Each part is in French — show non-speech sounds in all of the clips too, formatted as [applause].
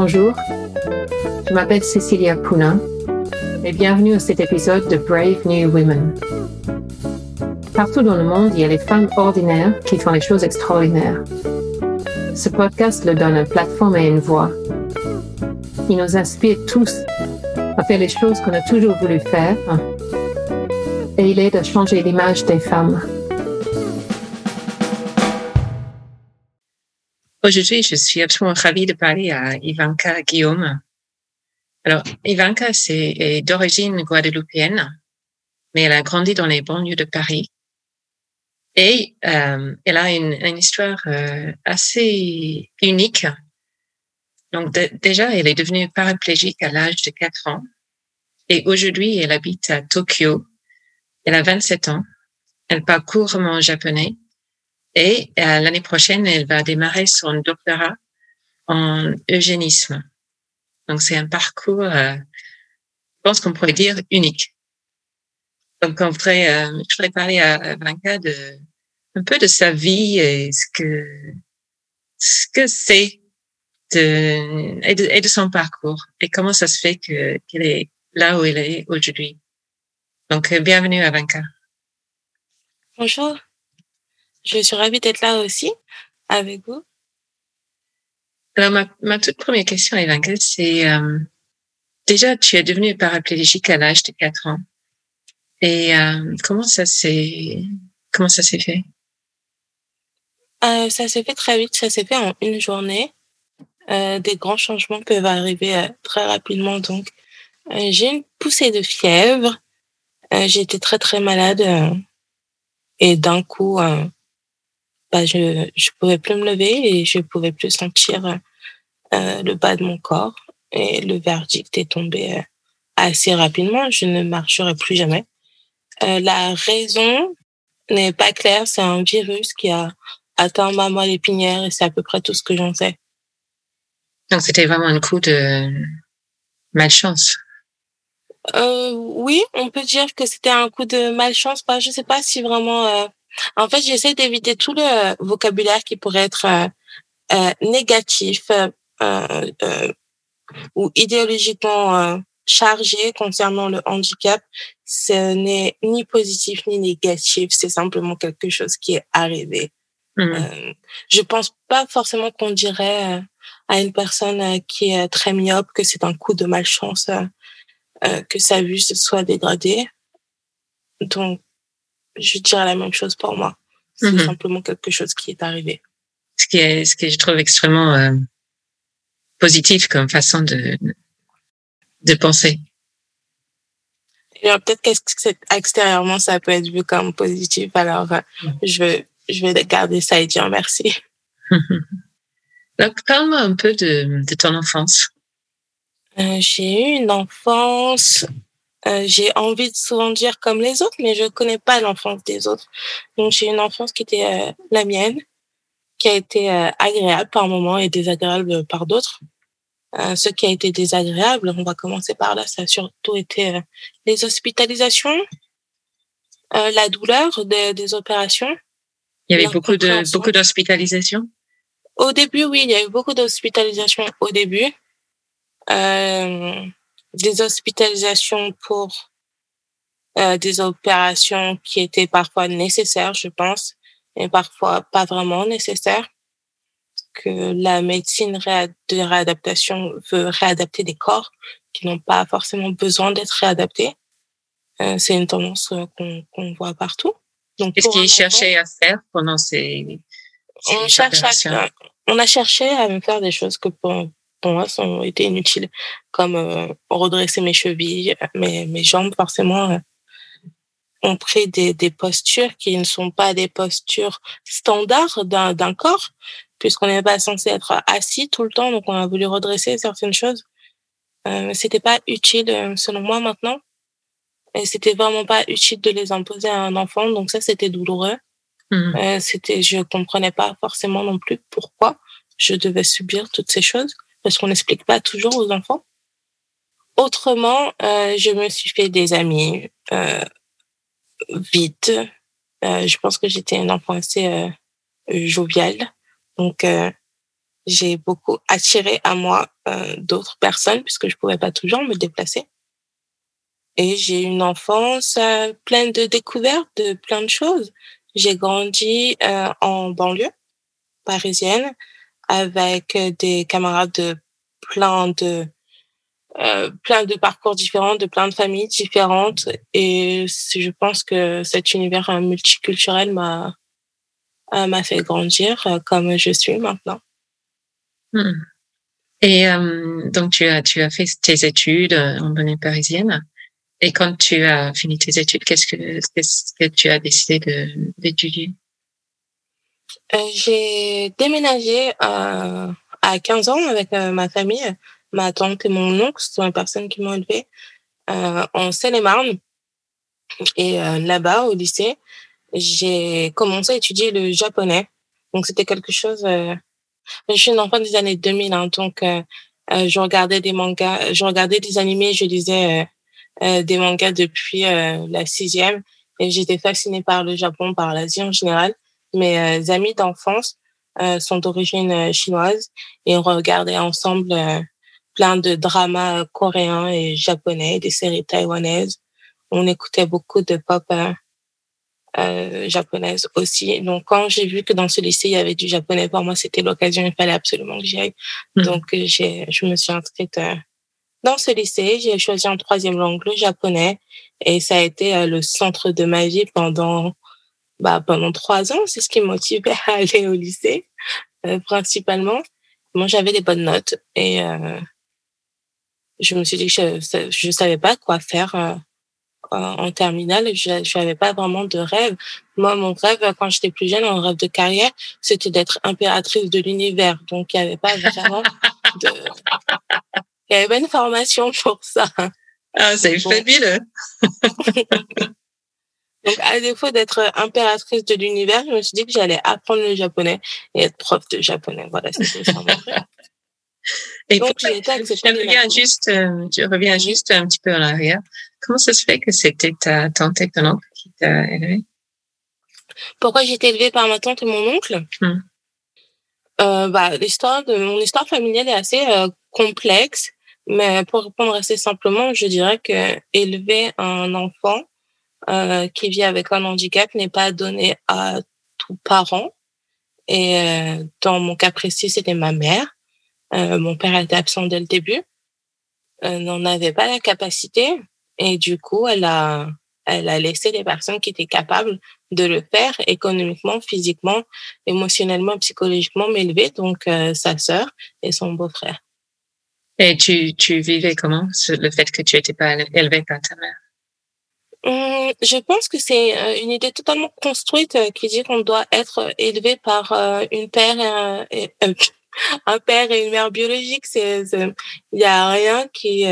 Bonjour, je m'appelle Cecilia Puna et bienvenue à cet épisode de Brave New Women. Partout dans le monde, il y a des femmes ordinaires qui font les choses extraordinaires. Ce podcast leur donne une plateforme et une voix. Il nous inspire tous à faire les choses qu'on a toujours voulu faire et il aide à changer l'image des femmes. Aujourd'hui, je suis absolument ravie de parler à Ivanka Guillaume. Alors, Ivanka c'est, est d'origine guadeloupéenne, mais elle a grandi dans les banlieues de Paris. Et euh, elle a une, une histoire euh, assez unique. Donc déjà, elle est devenue paraplégique à l'âge de 4 ans. Et aujourd'hui, elle habite à Tokyo. Elle a 27 ans. Elle parle couramment japonais et euh, l'année prochaine, elle va démarrer son doctorat en eugénisme. Donc c'est un parcours, euh, je pense qu'on pourrait dire unique. Donc on voudrait, euh, je voudrais parler à Vanka de un peu de sa vie et ce que ce que c'est de et, de et, de son parcours et comment ça se fait que qu'elle est là où elle est aujourd'hui. Donc bienvenue à Vanka. Bonjour. Je suis ravie d'être là aussi avec vous. Alors, ma, ma toute première question, Evanka, c'est euh, déjà, tu es devenue paraplégique à l'âge de 4 ans. Et euh, comment ça s'est comment ça s'est fait? Euh, Ça s'est fait très vite. Ça s'est fait en une journée. Euh, des grands changements peuvent arriver euh, très rapidement. Donc, euh, j'ai une poussée de fièvre. j'ai été très très malade et d'un coup, bah, je je pouvais plus me lever et je pouvais plus sentir euh, le bas de mon corps et le verdict est tombé euh, assez rapidement. Je ne marcherai plus jamais. Euh, la raison n'est pas claire. C'est un virus qui a atteint ma moelle épinière et c'est à peu près tout ce que j'en sais. Donc c'était vraiment un coup de malchance. Euh, oui, on peut dire que c'était un coup de malchance. Bah, je sais pas si vraiment euh, en fait, j'essaie d'éviter tout le vocabulaire qui pourrait être euh, euh négatif euh, euh, ou idéologiquement chargé concernant le handicap. Ce n'est ni positif ni négatif, c'est simplement quelque chose qui est arrivé. Mmh. je pense pas forcément qu'on dirait à une personne qui est très myope que c'est un coup de malchance que sa vue se soit dégradée. Donc, je dirais la même chose pour moi. C'est mm-hmm. simplement quelque chose qui est arrivé. Ce qui est, ce que je trouve extrêmement euh, positif comme façon de de penser. Et peut-être qu'extérieurement ça peut être vu comme positif. Alors euh, je vais je vais garder ça et dire merci. [laughs] Donc parle-moi un peu de de ton enfance. Euh, j'ai eu une enfance euh, j'ai envie de souvent dire comme les autres, mais je connais pas l'enfance des autres. Donc j'ai une enfance qui était euh, la mienne, qui a été euh, agréable par moments et désagréable par d'autres. ce qui a été désagréable, on va commencer par là, ça a surtout été les hospitalisations, la douleur des, des opérations. Il y avait beaucoup de beaucoup d'hospitalisations? Au début, oui, il y a eu beaucoup d'hospitalisations au début. Euh, des hospitalisations pour euh, des opérations qui étaient parfois nécessaires, je pense, et parfois pas vraiment nécessaires. Que la médecine de réadaptation veut réadapter des corps qui n'ont pas forcément besoin d'être réadaptés. Euh, c'est une tendance euh, qu'on qu voit partout. Donc, qu'est-ce qu'ils cherchaient à faire pendant ces, ces on, cherche à, on a cherché à faire des choses que pour, pour moi, ont été inutiles, comme euh, redresser mes chevilles, mes, mes jambes, forcément, euh, ont pris des, des postures qui ne sont pas des postures standards d'un corps, puisqu'on n'est pas censé être assis tout le temps, donc on a voulu redresser certaines choses. Euh, c'était pas utile, euh, selon moi, maintenant. Et c'était vraiment pas utile de les imposer à un enfant, donc ça, c'était douloureux. Mmh. Euh, c'était, je comprenais pas forcément non plus pourquoi je devais subir toutes ces choses parce qu'on n'explique pas toujours aux enfants. Autrement, euh, je me suis fait des amis euh, vite. Euh, je pense que j'étais un enfant assez euh, jovial. Donc, euh, j'ai beaucoup attiré à moi euh, d'autres personnes puisque je pouvais pas toujours me déplacer. Et j'ai une enfance pleine de découvertes, de plein de choses. J'ai grandi en banlieue parisienne avec des camarades de plein de euh, plein de parcours différents, de plein de familles différentes. Et je pense que cet univers multiculturel m'a m'a fait grandir comme je suis maintenant. Hmm. Et donc tu as tu as fait tes études en banlieue parisienne. Et quand tu as fini tes études, qu'est-ce que, qu'est-ce que tu as décidé d'étudier? euh, J'ai déménagé euh, à 15 ans avec euh, ma famille, ma tante et mon oncle, ce sont les personnes qui m'ont élevé euh, en Seine-et-Marne. Et euh, là-bas, au lycée, j'ai commencé à étudier le japonais. Donc c'était quelque chose... je suis une enfant des années 2000, hein, donc je regardais des mangas, je regardais des animés, je lisais euh, des mangas depuis euh, la sixième et j'étais fascinée par le Japon, par l'Asie en général. Mes euh, amis d'enfance sont d'origine chinoise et on regardait ensemble plein de dramas coréens et japonais, des séries taïwanaises. On écoutait beaucoup de pop euh, japonaise aussi. Donc, quand j'ai vu que dans ce lycée, il y avait du japonais, pour moi, c'était l'occasion, il fallait absolument que j'y aille. Mmh. Donc, j'ai, je me suis inscrite dans ce lycée, j'ai choisi en troisième langue le japonais et ça a été euh, le centre de ma vie pendant bah, pendant trois ans. C'est ce qui me motivait [laughs] à aller au lycée euh, principalement. Moi, j'avais des bonnes notes et euh, je me suis dit que je, je savais pas quoi faire euh, en terminale. Je n'avais pas vraiment de rêve. Moi, mon rêve, quand j'étais plus jeune, mon rêve de carrière, c'était d'être impératrice de l'univers. Donc, il n'y avait pas vraiment de il y avait pas une formation pour ça. Ah, c'est fabuleux. [laughs] Donc, à défaut d'être impératrice de l'univers, je me suis dit que j'allais apprendre le japonais et être prof de japonais. Voilà, c'était mon Et Donc, j'ai été Je reviens juste, euh, je reviens juste un petit peu en arrière. Comment ça se fait que c'était ta tante et ton oncle qui t'a élevé? Pourquoi j'ai été élevée par ma tante et mon oncle? Hmm. Euh, bah, l'histoire de mon histoire familiale est assez euh, complexe. Mais pour répondre assez simplement, je dirais que élever un enfant euh, qui vit avec un handicap n'est pas donné à tout parent. Et euh, dans mon cas précis, c'était ma mère. Euh, mon père était absent dès le début, euh, n'en avait pas la capacité, et du coup, elle a, elle a laissé les personnes qui étaient capables de le faire économiquement, physiquement, émotionnellement, psychologiquement m'élever, donc euh, sa sœur et son beau-frère. Et tu, tu vivais comment? Le fait que tu n'étais pas élevée par ta mère? Hum, Je pense que c'est euh, une idée totalement construite euh, qui dit qu'on doit être élevé par euh, une père et [laughs] un, père et une mère biologique. Il y a rien qui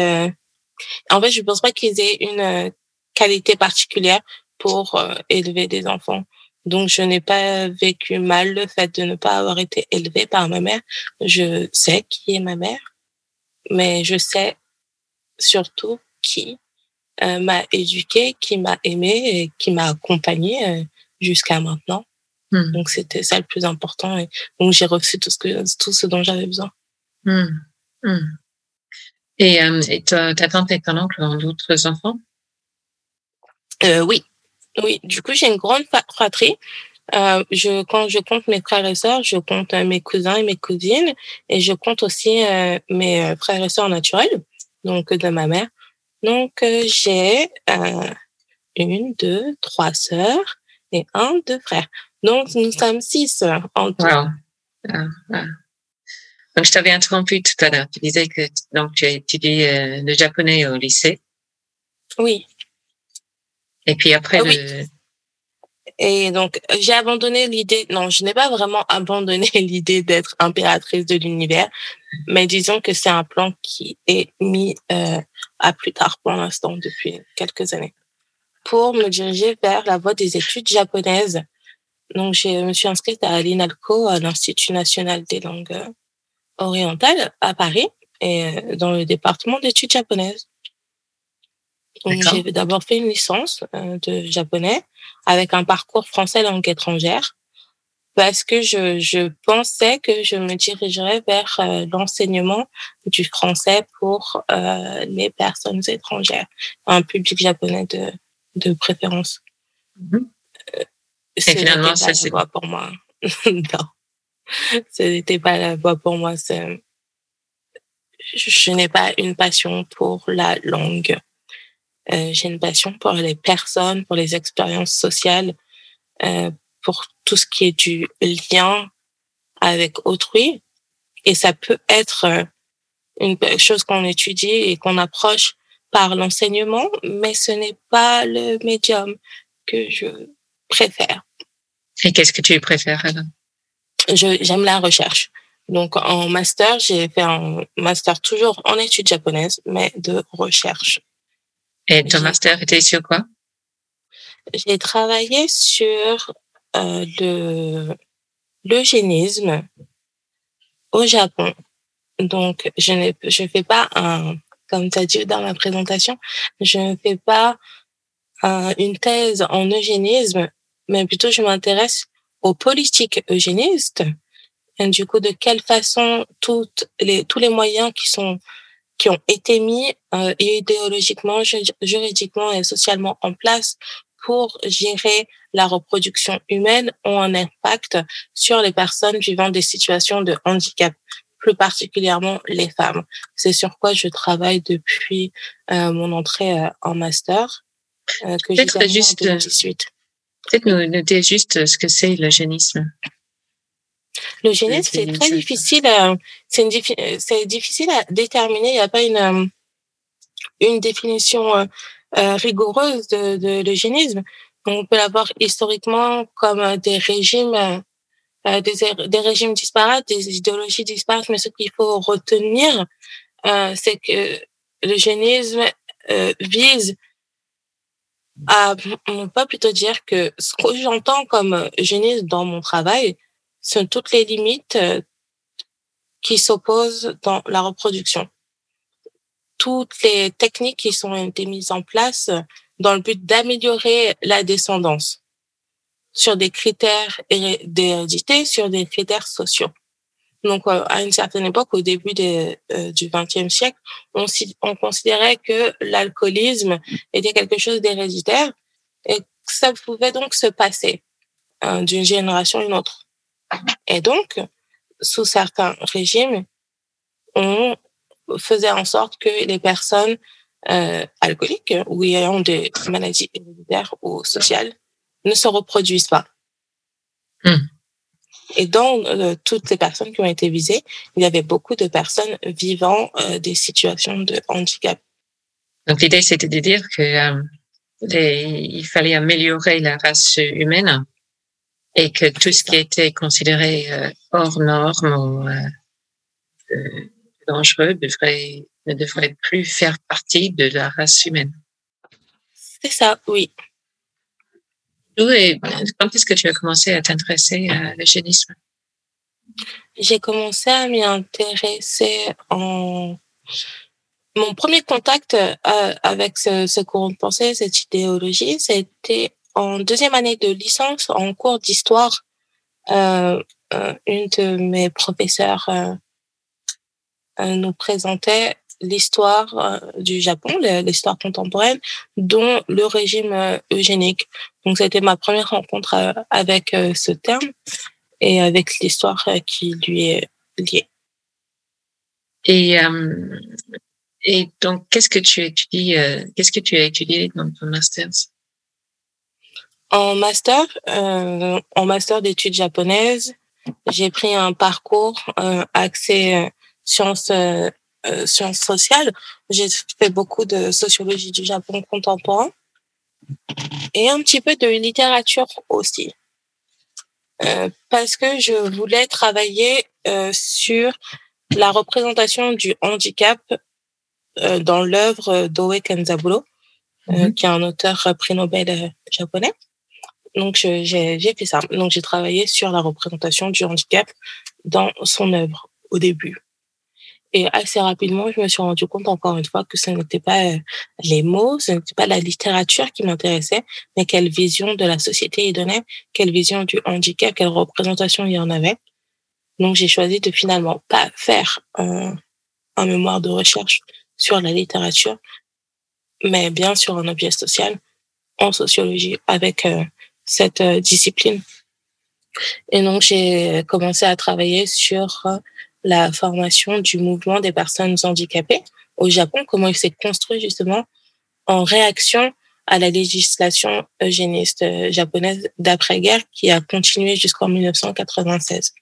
en fait je pense pas qu'ils aient une qualité particulière pour élever des enfants. Donc, je n'ai pas vécu mal le fait de ne pas avoir été élevée par ma mère. Je sais qui est ma mère mais je sais surtout qui euh, m'a éduqué, qui m'a aimé et qui m'a accompagné euh, jusqu'à maintenant. Hmm. Donc c'était ça le plus important et donc j'ai reçu tout ce que tout ce dont j'avais besoin. Hmm. Hmm. Et, euh, et ta, ta, tante et ton oncle ont d'autres enfants? Euh, Oui, oui. Du coup j'ai une grande fratrie. Euh, je, quand je compte mes frères et sœurs, je compte euh, mes cousins et mes cousines, et je compte aussi euh, mes euh, frères et sœurs naturels, donc de ma mère. Donc j'ai une, deux, trois sœurs et un, deux frères. Donc nous sommes six en tout. Wow. Ah, ah. Donc je t'avais interrompu tout à l'heure. Tu disais que donc tu as étudié le japonais au lycée. Oui. Et puis après ah, le, oui et donc, j'ai abandonné l'idée, non, je n'ai pas vraiment [laughs] abandonné l'idée d'être impératrice de l'univers, mais disons que c'est un plan qui est mis euh, à plus tard pour l'instant depuis quelques années pour me diriger vers la voie des études japonaises. Donc, je me suis inscrite à l'INALCO, à l'Institut national des langues orientales à Paris, et euh, dans le département d'études japonaises. Donc, j'ai d'abord fait une licence euh, de japonais avec un parcours français langue étrangère. parce que je, je pensais que je me dirigerais vers euh, l'enseignement du français pour euh, les personnes étrangères, un public japonais de, de préférence. Mhm. Euh, Et finalement, ça c'est voie pour moi. [laughs] non, ce n'était pas la voie pour moi. Je, je n'ai pas une passion pour la langue. Euh, j'ai une passion pour les personnes, pour les expériences sociales, euh, pour tout ce qui est du lien avec autrui. Et ça peut être euh, une chose qu'on étudie et qu'on approche par l'enseignement, mais ce n'est pas le médium que je préfère. Et qu'est-ce que tu préfères alors J'aime la recherche. Donc en master, j'ai fait un master toujours en études japonaises, mais de recherche. Et ton master était sur quoi? J'ai travaillé sur euh, le l'eugénisme au Japon. Donc, je ne je fais pas un, comme tu as dit dans ma présentation, je ne fais pas une thèse en eugénisme, mais plutôt je m'intéresse aux politiques eugénistes. Et du coup, de quelle façon toutes les, tous les moyens qui sont qui ont été mis euh, idéologiquement, juridiquement et socialement en place pour gérer la reproduction humaine ont un impact sur les personnes vivant des situations de handicap, plus particulièrement les femmes. C'est sur quoi je travaille depuis euh, mon entrée euh, en master euh, que j'ai juste, en 2018. Peut-être nous, nous dire juste ce que c'est l'eugénisme. L'eugénisme, c'est très difficile. C'est c'est difficile à déterminer. Il n'y a pas une une définition rigoureuse de, de l'eugénisme. On peut l'avoir historiquement comme des régimes, des, des régimes disparates, des idéologies disparates. Mais ce qu'il faut retenir, c'est que l'eugénisme vise à, on peut plutôt dire que ce que j'entends comme eugénisme dans mon travail, sont toutes les limites euh, qui s'opposent dans la reproduction. Toutes les techniques qui sont été mises en place dans le but d'améliorer la descendance sur des critères d'hérédité, sur des critères sociaux. Donc, euh, à une certaine époque, au début euh, du XXe siècle, on, on considérait que l'alcoolisme était quelque chose d'héréditaire et que ça pouvait donc se passer d'une génération à une autre. Et donc, sous certains régimes, on faisait en sorte que les personnes euh, alcooliques ou ayant des maladies héréditaires ou sociales ne se reproduisent pas. Hmm. Et dans euh, toutes les personnes qui ont été visées, il y avait beaucoup de personnes vivant euh, des situations de handicap. Donc l'idée, c'était de dire que euh, il fallait améliorer la race humaine et que tout ce qui était considéré euh, hors norme ou euh, euh, dangereux devrait, ne devrait plus faire partie de la race humaine. C'est ça, oui. Et quand est-ce que tu as commencé à t'intéresser à l'eugénisme J'ai commencé à m'y intéresser en... Mon premier contact avec ce, ce courant de pensée, cette idéologie, c'était en deuxième année de licence, en cours d'histoire, euh, euh, une de mes professeurs euh, nous présentait l'histoire du Japon, l'histoire contemporaine, dont le régime eugénique. Donc, c'était ma première rencontre avec ce terme et avec l'histoire qui lui est liée. Et, et donc, qu'est-ce que tu étudies, qu'est-ce que tu as étudié dans ton master? En master, euh, en master d'études japonaises, j'ai pris un parcours euh, axé euh, sciences euh, euh, sciences sociales. J'ai fait beaucoup de sociologie du Japon contemporain et un petit peu de littérature aussi. Euh, parce que je voulais travailler sur la représentation du handicap dans l'œuvre d'Oe Kenzaburo, mm-hmm. qui est un auteur prix Nobel japonais. Donc, j'ai fait ça. Donc, j'ai travaillé sur la représentation du handicap dans son œuvre au début. Et assez rapidement, je me suis rendu compte encore une fois que ce n'était pas euh, les mots, ce n'était pas la littérature qui m'intéressait, mais quelle vision de la société il donnait, quelle vision du handicap, quelle représentation il y en avait. Donc j'ai choisi de finalement pas faire un, un mémoire de recherche sur la littérature, mais bien sur un objet social en sociologie avec euh, cette euh, discipline. Et donc, j'ai commencé à travailler sur euh, la formation du mouvement des personnes handicapées au Japon, comment il s'est construit justement en réaction à la législation eugéniste japonaise d'après-guerre qui a continué jusqu'en 1996.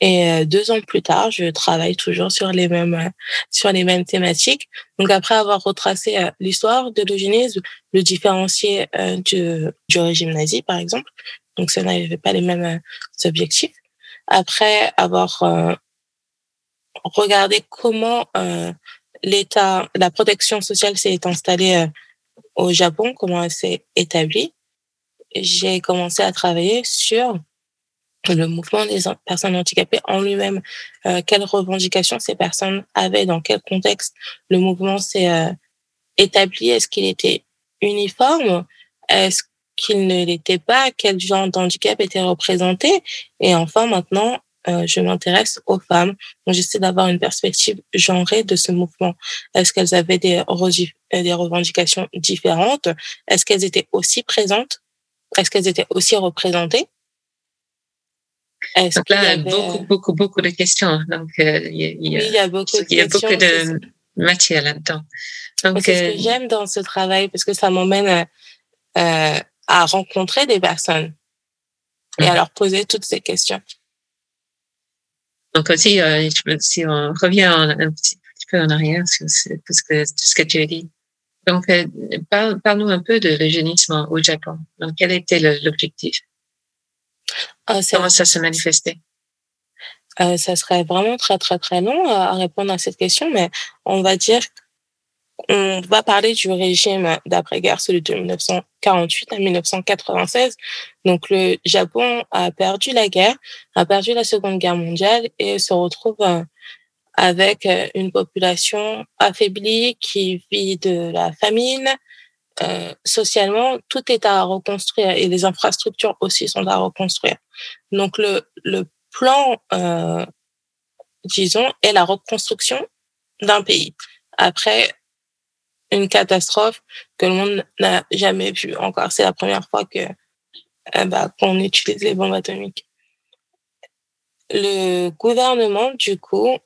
Et euh, deux ans plus tard, je travaille toujours sur les mêmes euh, sur les mêmes thématiques. Donc après avoir retracé euh, l'histoire de l'eugénisme, le différencier du, du régime nazi par exemple, donc ça n'avait pas les mêmes objectifs. Après avoir regardé comment l'État, la protection sociale s'est installée au Japon, comment elle s'est établie, j'ai commencé à travailler sur le mouvement des personnes handicapées en lui-même, euh, quelles revendications ces personnes avaient, dans quel contexte le mouvement s'est euh, établi, est-ce qu'il était uniforme, est-ce qu'il ne l'était pas, quel genre d'handicap était représenté, et enfin maintenant, euh, je m'intéresse aux femmes. Donc j'essaie d'avoir une perspective genrée de ce mouvement. Est-ce qu'elles avaient des, des revendications différentes? Est-ce qu'elles étaient aussi présentes? Est-ce qu'elles étaient aussi représentées? Donc là, avait... beaucoup, beaucoup, beaucoup de questions. Donc, euh, il, y a, oui, il y a beaucoup de, il y a beaucoup de matière là-dedans. Donc, c'est ce que euh, j'aime dans ce travail parce que ça m'emmène à, euh, à rencontrer des personnes et à leur poser toutes ces questions. Donc aussi, euh, si on revient un, petit, petit, peu en arrière sur ce, tout, ce que, tout ce que tu as dit. Donc, euh, parle, parle-nous un peu de l'eugénisme au Japon. Donc, quel était l'objectif? Ah, Comment ça se manifestait? Euh, Ça serait vraiment très, très, très long à répondre à cette question, mais on va dire on va parler du régime d'après-guerre, celui de 1948 à 1996. Donc, le Japon a perdu la guerre, a perdu la Seconde Guerre mondiale et se retrouve euh, avec euh, une population affaiblie qui vit de la famine, euh, socialement, tout est à reconstruire et les infrastructures aussi sont à reconstruire. Donc le, le plan, euh, disons, est la reconstruction d'un pays après une catastrophe que le monde n'a jamais vue encore. C'est la première fois que euh, bah, qu'on utilise les bombes atomiques. Le gouvernement, du coup,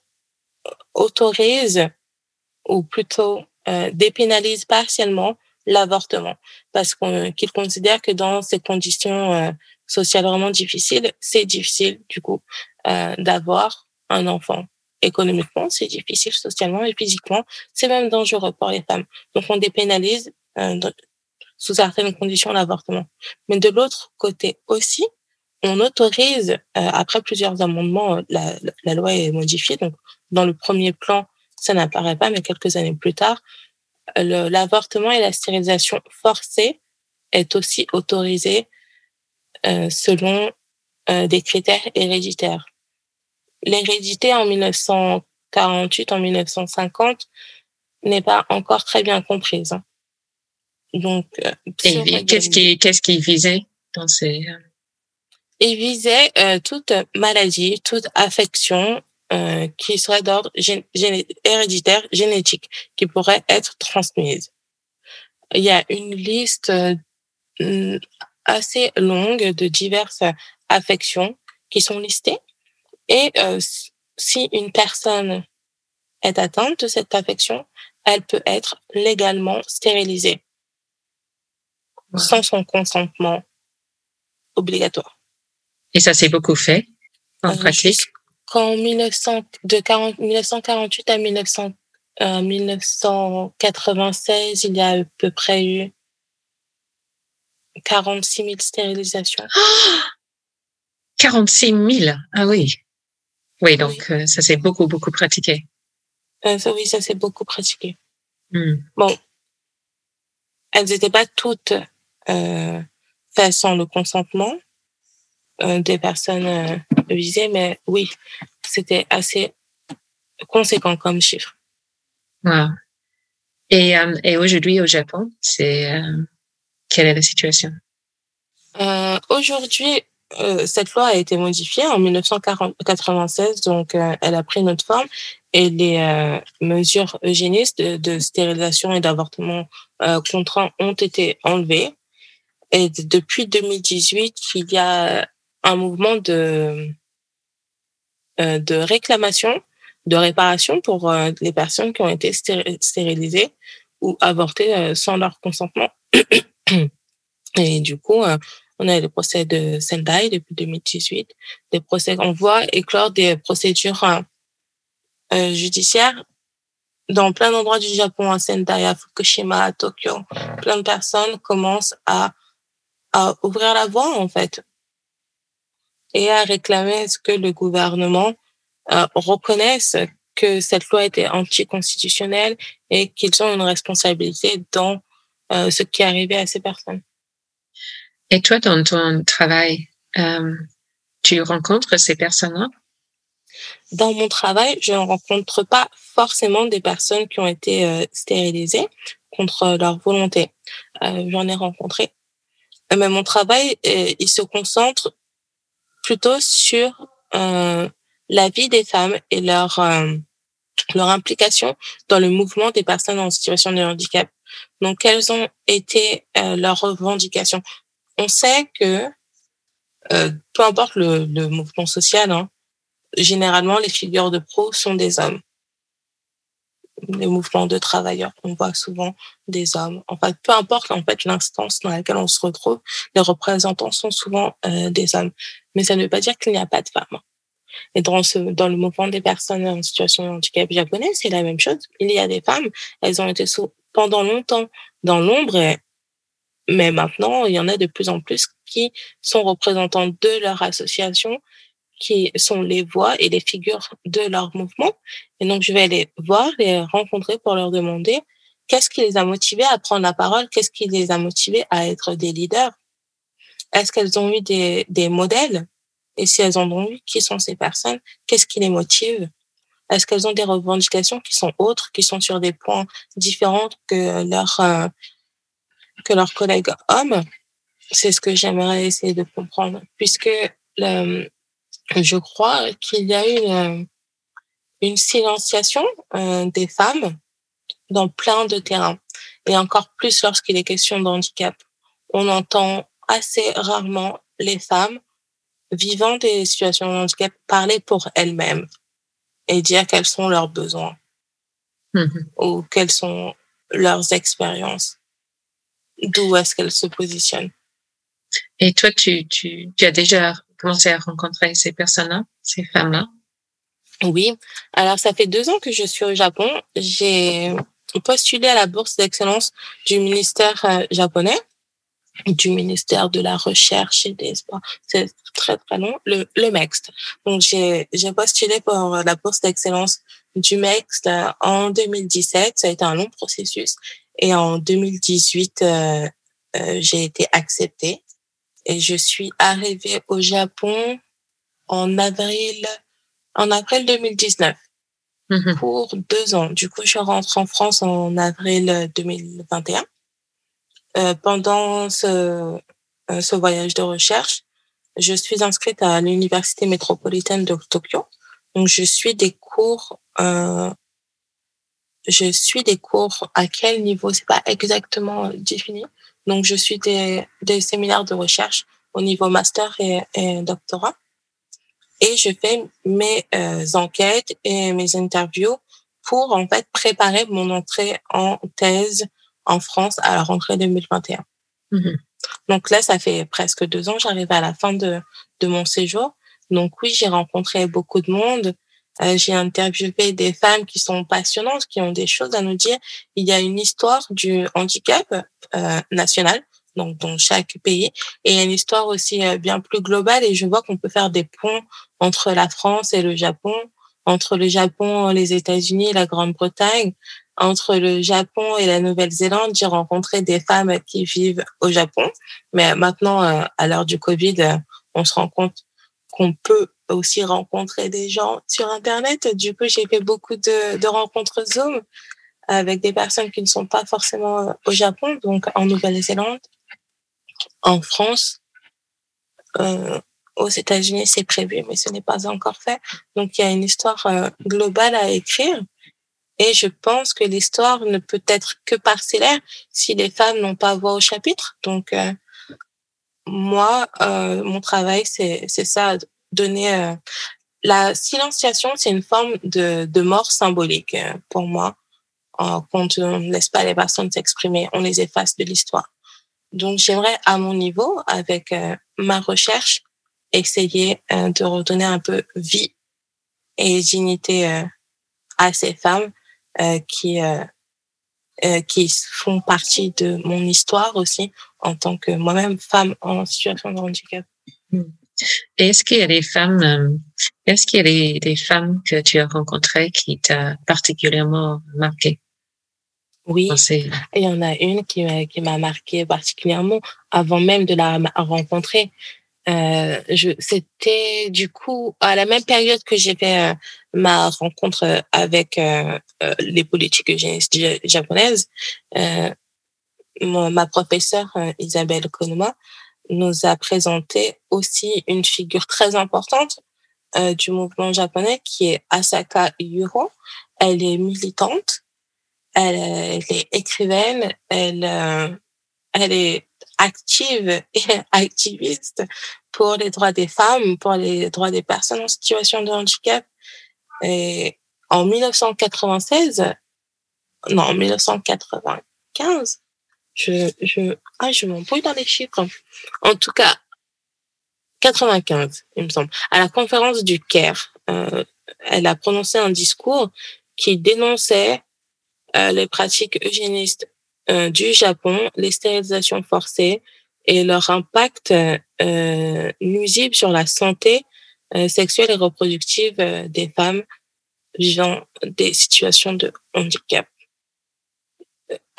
autorise ou plutôt euh, dépénalise partiellement l'avortement parce qu'on qu'il considère que dans ces conditions euh, sociales vraiment difficiles, c'est difficile du coup euh, d'avoir un enfant. Économiquement, c'est difficile socialement et physiquement, c'est même dangereux pour les femmes. Donc on dépénalise euh, sous certaines conditions l'avortement. Mais de l'autre côté aussi, on autorise, après plusieurs amendements, la, la loi est modifiée. Donc dans le premier plan, ça n'apparaît pas, mais quelques années plus tard, l'avortement et la stérilisation forcée est aussi autorisé euh, selon euh, des critères héréditaires. L'hérédité en 1948, en 1950 n'est pas encore très bien comprise. Hein. Donc, euh, qu'est-ce qui qu'est-ce qui visait dans ces Il visait toute maladie, toute affection euh, qui serait d'ordre héréditaire, génétique, qui pourrait être transmise. Il y a une liste euh, assez longue de diverses affections qui sont listées. Et euh, si une personne est atteinte de cette affection, elle peut être légalement stérilisée sans son consentement obligatoire. Et ça s'est beaucoup fait en pratique? Qu'en 1900, de 40, 1948 à 1900, euh, 1996, il y a à peu près eu 46 000 stérilisations. 46 000 Ah oui. Oui, donc euh, ça s'est beaucoup, beaucoup pratiqué. Euh, ça, oui, ça s'est beaucoup pratiqué. Hmm. Bon, elles n'étaient pas toutes euh, faites sans le consentement. Euh, des personnes euh, visées, mais oui, c'était assez conséquent comme chiffre. Et, euh, et aujourd'hui au Japon, c'est euh, quelle est la situation? Euh, Aujourd'hui, euh, cette loi a été modifiée en 1996, donc elle a pris notre forme et les mesures eugénistes de, de, stérilisation et d'avortement contraint ont été enlevées. Et depuis 2018, il y a un mouvement de de réclamation de réparation pour euh, les personnes qui ont été stérilisées ou avortées euh, sans leur consentement. [clears throat] Et du coup, euh, on a le procès de Sendai depuis 2018, des procès, on voit éclore des procédures judiciaires dans plein d'endroits du Japon, à Sendai, à Fukushima, à Tokyo. Plein de personnes commencent à, à ouvrir la voie, en fait, et à réclamer ce que le gouvernement euh, reconnaissent que cette loi était anticonstitutionnelle et qu'ils ont une responsabilité dans euh, ce qui est arrivé à ces personnes. Et toi, dans ton travail, euh, tu rencontres ces personnes-là? Dans mon travail, je ne rencontre pas forcément des personnes qui ont été euh, stérilisées contre leur volonté. Euh, J'en ai rencontré. Mais mon travail, il se concentre plutôt sur euh, la vie des femmes et leur euh, leur implication dans le mouvement des personnes en situation de handicap. Donc, quelles ont été euh, leurs revendications? On sait que euh, peu importe le, le mouvement social, hein, généralement les figures de pro sont des hommes. Les mouvements de travailleurs, on voit souvent des hommes. En fait, peu importe en fait l'instance dans laquelle on se retrouve, les représentants sont souvent euh, des hommes. Mais ça ne veut pas dire qu'il n'y a pas de femmes. Et dans, ce, dans le mouvement des personnes en situation de handicap japonais, c'est la même chose. Il y a des femmes, elles ont été pendant longtemps dans l'ombre, mais maintenant, il y en a de plus en plus qui sont représentants de leur association, qui sont les voix et les figures de leur mouvement. Et donc, je vais les voir, les rencontrer pour leur demander qu'est-ce qui les a motivés à prendre la parole, qu'est-ce qui les a motivés à être des leaders. Est-ce qu'elles ont eu des, des modèles? Et si elles en ont eu, qui sont ces personnes? Qu'est-ce qui les motive? Est-ce qu'elles ont des revendications qui sont autres, qui sont sur des points différents que leurs euh, que leurs collègues hommes? C'est ce que j'aimerais essayer de comprendre, puisque le, je crois qu'il y a une une silenciation euh, des femmes dans plein de terrains, et encore plus lorsqu'il est question de handicap. On entend assez rarement les femmes vivant des situations de handicap parler pour elles-mêmes et dire quels sont leurs besoins Mhm. ou quelles sont leurs expériences, d'où est-ce qu'elles se positionnent. Et toi, tu, tu, tu as déjà commencé à rencontrer ces personnes-là, ces femmes-là Oui, alors ça fait deux ans que je suis au Japon. J'ai postulé à la bourse d'excellence du ministère euh, japonais du ministère de la Recherche et des Sports. C'est très, très long. Le, le MEXT. Donc, j'ai, j'ai postulé pour la bourse d'excellence du MEXT euh, en 2017. Ça a été un long processus. Et en 2018, euh, euh, j'ai été acceptée. Et je suis arrivée au Japon en avril, en avril 2019 Mhm. pour deux ans. Du coup, je rentre en France en avril 2021. Euh, pendant ce, euh, ce voyage de recherche, je suis inscrite à l'université métropolitaine de Tokyo. Donc, je suis des cours. Euh, je suis des cours à quel niveau C'est pas exactement défini. Donc, je suis des, des séminaires de recherche au niveau master et, et doctorat. Et je fais mes euh, enquêtes et mes interviews pour en fait préparer mon entrée en thèse en France à la rentrée 2021. Mhm. Donc là, ça fait presque deux ans, j'arrive à la fin de, de mon séjour. Donc oui, j'ai rencontré beaucoup de monde. Euh, j'ai interviewé des femmes qui sont passionnantes, qui ont des choses à nous dire. Il y a une histoire du handicap euh, national, donc dans chaque pays, et une histoire aussi euh, bien plus globale. Et je vois qu'on peut faire des ponts entre la France et le Japon, entre le Japon, les États-Unis, la Grande-Bretagne, entre le Japon et la Nouvelle-Zélande, j'ai rencontré des femmes qui vivent au Japon. Mais maintenant, euh, à l'heure du Covid, euh, on se rend compte qu'on peut aussi rencontrer des gens sur Internet. Du coup, j'ai fait beaucoup de, de rencontres Zoom avec des personnes qui ne sont pas forcément au Japon, donc en Nouvelle-Zélande, en France, euh, aux États-Unis, c'est prévu, mais ce n'est pas encore fait. Donc, il y a une histoire euh, globale à écrire. Et je pense que l'histoire ne peut être que parcellaire si les femmes n'ont pas voix au chapitre. Donc, euh, moi, euh, mon travail, c'est c'est ça, donner euh, la silenciation, c'est une forme de, de mort symbolique euh, pour moi. quand on ne laisse pas les personnes s'exprimer, on les efface de l'histoire. Donc, j'aimerais, à mon niveau, avec ma recherche, essayer de redonner un peu vie et dignité à ces femmes qui euh, qui font partie de mon histoire aussi en tant que moi-même femme en situation de handicap. Est-ce qu'il y a des femmes, euh, est-ce qu'il y a des, des, femmes que tu as rencontrées qui t'a particulièrement marqué? Oui, il y en a une qui m'a, qui m'a marqué particulièrement avant même de la rencontrer. Euh, je, c'était du coup à la même période que j'ai fait euh, ma rencontre avec euh, les politiques japonaises. ma professeure Isabelle Konoma nous a présenté aussi une figure très importante du mouvement japonais qui est Asaka Yuro. Elle est militante, elle, elle est écrivaine, elle, elle est active [laughs] et activiste pour les droits des femmes, pour les droits des personnes en situation de handicap. Et en 1996, non, en 1995, je, je, ah, je m'embrouille dans les chiffres. En tout cas, 95, il me semble, à la conférence du Caire, euh, elle a prononcé un discours qui dénonçait euh, les pratiques eugénistes euh, du Japon, les stérilisations forcées et leur impact nuisible sur la santé sexuelle et reproductive des femmes vivant des situations de handicap.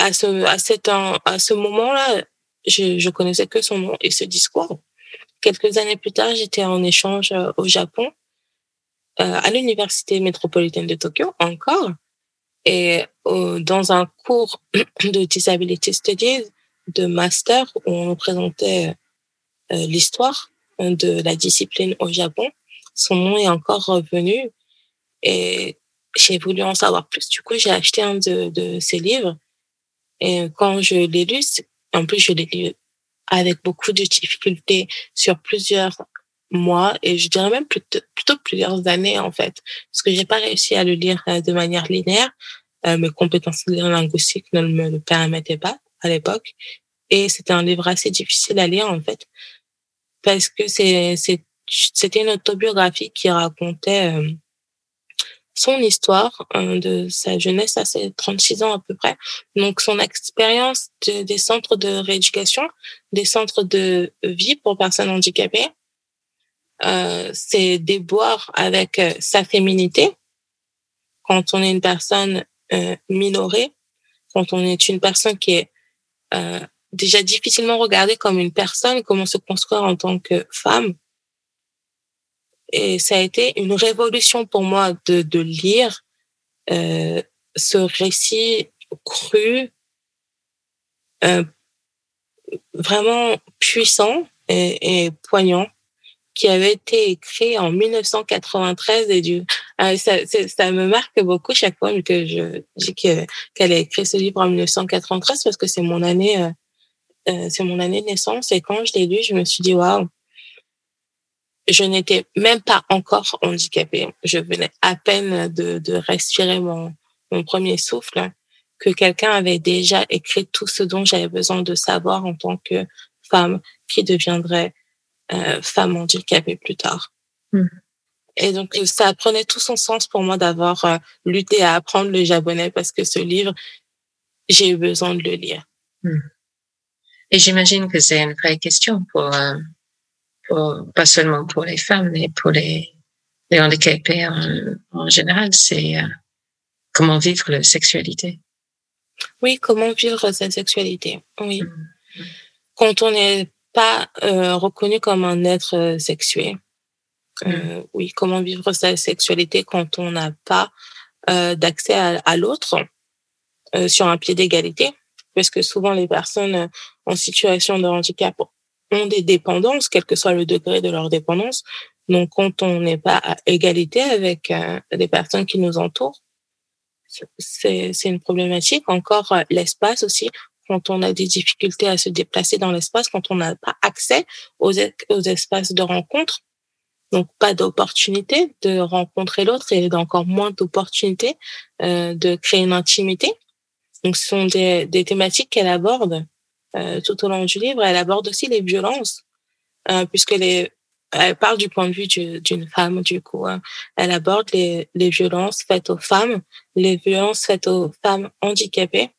À ce, à cet, à ce moment-là, je, je connaissais que son nom et ce discours. Quelques années plus tard, j'étais en échange au Japon, à l'université métropolitaine de Tokyo encore, et dans un cours [clears throat] de disability studies de master où on présentait euh, l'histoire de la discipline au Japon. Son nom est encore revenu et j'ai voulu en savoir plus. Du coup, j'ai acheté un de, de ses livres et quand je l'ai lu, en plus, je l'ai lu avec beaucoup de difficultés sur plusieurs mois et je dirais même plutôt, plusieurs années en fait, parce que j'ai pas réussi à le lire euh, de manière linéaire. Euh, mes compétences linguistiques ne me le permettaient pas à l'époque. Et c'était un livre assez difficile à lire, en fait, parce que c'est, c'était une autobiographie qui racontait euh, son histoire euh, de sa jeunesse à ses 36 ans à peu près. Donc, son expérience des centres de rééducation, des centres de vie pour personnes handicapées, euh, ses déboires avec euh, sa féminité, quand on est une personne euh, minorée, quand on est une personne qui est euh, déjà difficilement regardée comme une personne, comment se construire en tant que femme. Et ça a été une révolution pour moi de, lire euh, ce récit cru, euh, vraiment puissant et, poignant qui avait été écrit en 1993 et du euh, ça, me marque beaucoup chaque fois que je dis que qu'elle a écrit ce livre en 1993 parce que c'est mon année euh, c'est mon année de naissance et quand je l'ai lu, je me suis dit waouh, je n'étais même pas encore handicapée. Je venais à peine de, de respirer mon, mon premier souffle que quelqu'un avait déjà écrit tout ce dont j'avais besoin de savoir en tant que femme qui deviendrait euh, femme handicapée plus tard. Mmh. Et donc, ça prenait tout son sens pour moi d'avoir euh, lutté à apprendre le japonais parce que ce livre, j'ai eu besoin de le lire. Mmh. Et j'imagine que c'est une vraie question pour, euh, pour, pas seulement pour les femmes, mais pour les, les handicapés en, en général, c'est euh, comment vivre la sexualité. Oui, comment vivre sa sexualité. Oui. Mmh. Quand on n'est pas euh, reconnu comme un être sexué, Euh, oui, comment vivre sa sexualité quand on n'a pas euh, d'accès à, à l'autre euh, sur un pied d'égalité, parce que souvent les personnes en situation de handicap ont des dépendances, quel que soit le degré de leur dépendance. Donc, quand on n'est pas à égalité avec euh, les personnes qui nous entourent, c'est une problématique. Encore euh, l'espace aussi, quand on a des difficultés à se déplacer dans l'espace, quand on n'a pas accès aux, aux espaces de rencontre, donc pas d'opportunité de rencontrer l'autre et encore moins d'opportunité euh, de créer une intimité. Donc ce sont des, des thématiques qu'elle aborde tout au long du livre. Elle aborde aussi les violences, euh, puisque les, elle parle du point de vue d'une femme, du coup. Hein. Elle aborde les, les violences faites aux femmes, les violences faites aux femmes handicapées.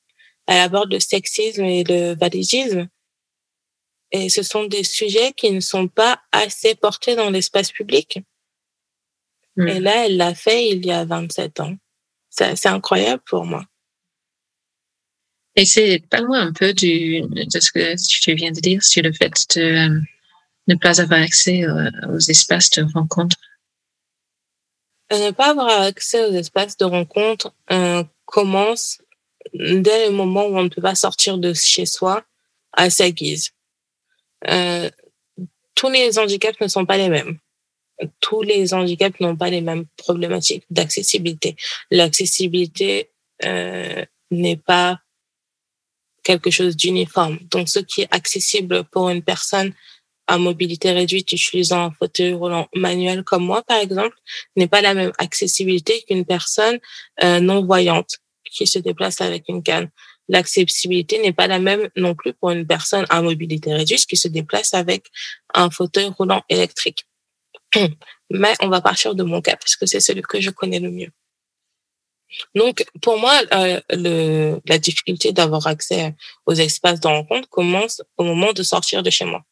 Elle aborde le sexisme et le validisme. Et ce sont des sujets qui ne sont pas assez portés dans l'espace public. Mm. Et là, elle l'a fait il y a 27 ans. C'est incroyable pour moi. Et c'est pas loin un peu du, de ce que tu viens de dire sur le fait de euh, ne pas avoir accès aux, aux espaces de rencontre. Euh, ne pas avoir accès aux espaces de rencontre euh, commence dès le moment où on ne peut pas sortir de chez soi à sa guise. Euh, tous les handicaps ne sont pas les mêmes. Tous les handicaps n'ont pas les mêmes problématiques d'accessibilité. L'accessibilité euh, n'est pas quelque chose d'uniforme. Donc, ce qui est accessible pour une personne à mobilité réduite utilisant un fauteuil roulant manuel comme moi, par exemple, n'est pas la même accessibilité qu'une personne euh, non voyante qui se déplace avec une canne l'accessibilité n'est pas la même non plus pour une personne à mobilité réduite qui se déplace avec un fauteuil roulant électrique. [clears throat] Mais on va partir de mon cas parce que c'est celui que je connais le mieux. Donc, pour moi, euh, le, la difficulté d'avoir accès aux espaces de rencontre commence au moment de sortir de chez moi.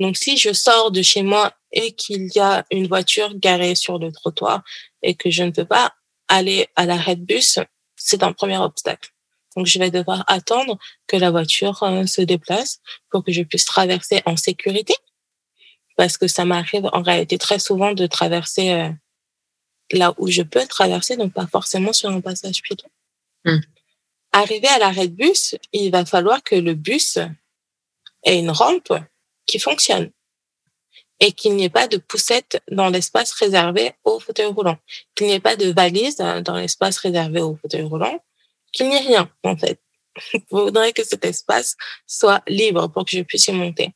Donc, si je sors de chez moi et qu'il y a une voiture garée sur le trottoir et que je ne peux pas aller à l'arrêt de bus, c'est un premier obstacle. Donc, je vais devoir attendre que la voiture euh, se déplace pour que je puisse traverser en sécurité. Parce que ça m'arrive en réalité très souvent de traverser euh, là où je peux traverser, donc pas forcément sur un passage piéton. Hmm. Arrivé à l'arrêt de bus, il va falloir que le bus ait une rampe qui fonctionne et qu'il n'y ait pas de poussette dans l'espace réservé aux fauteuils roulants, qu'il n'y ait pas de valise dans l'espace réservé aux fauteuils roulants, qu'il n'y ait rien, en fait. [laughs] Il faudrait que cet espace soit libre pour que je puisse y monter.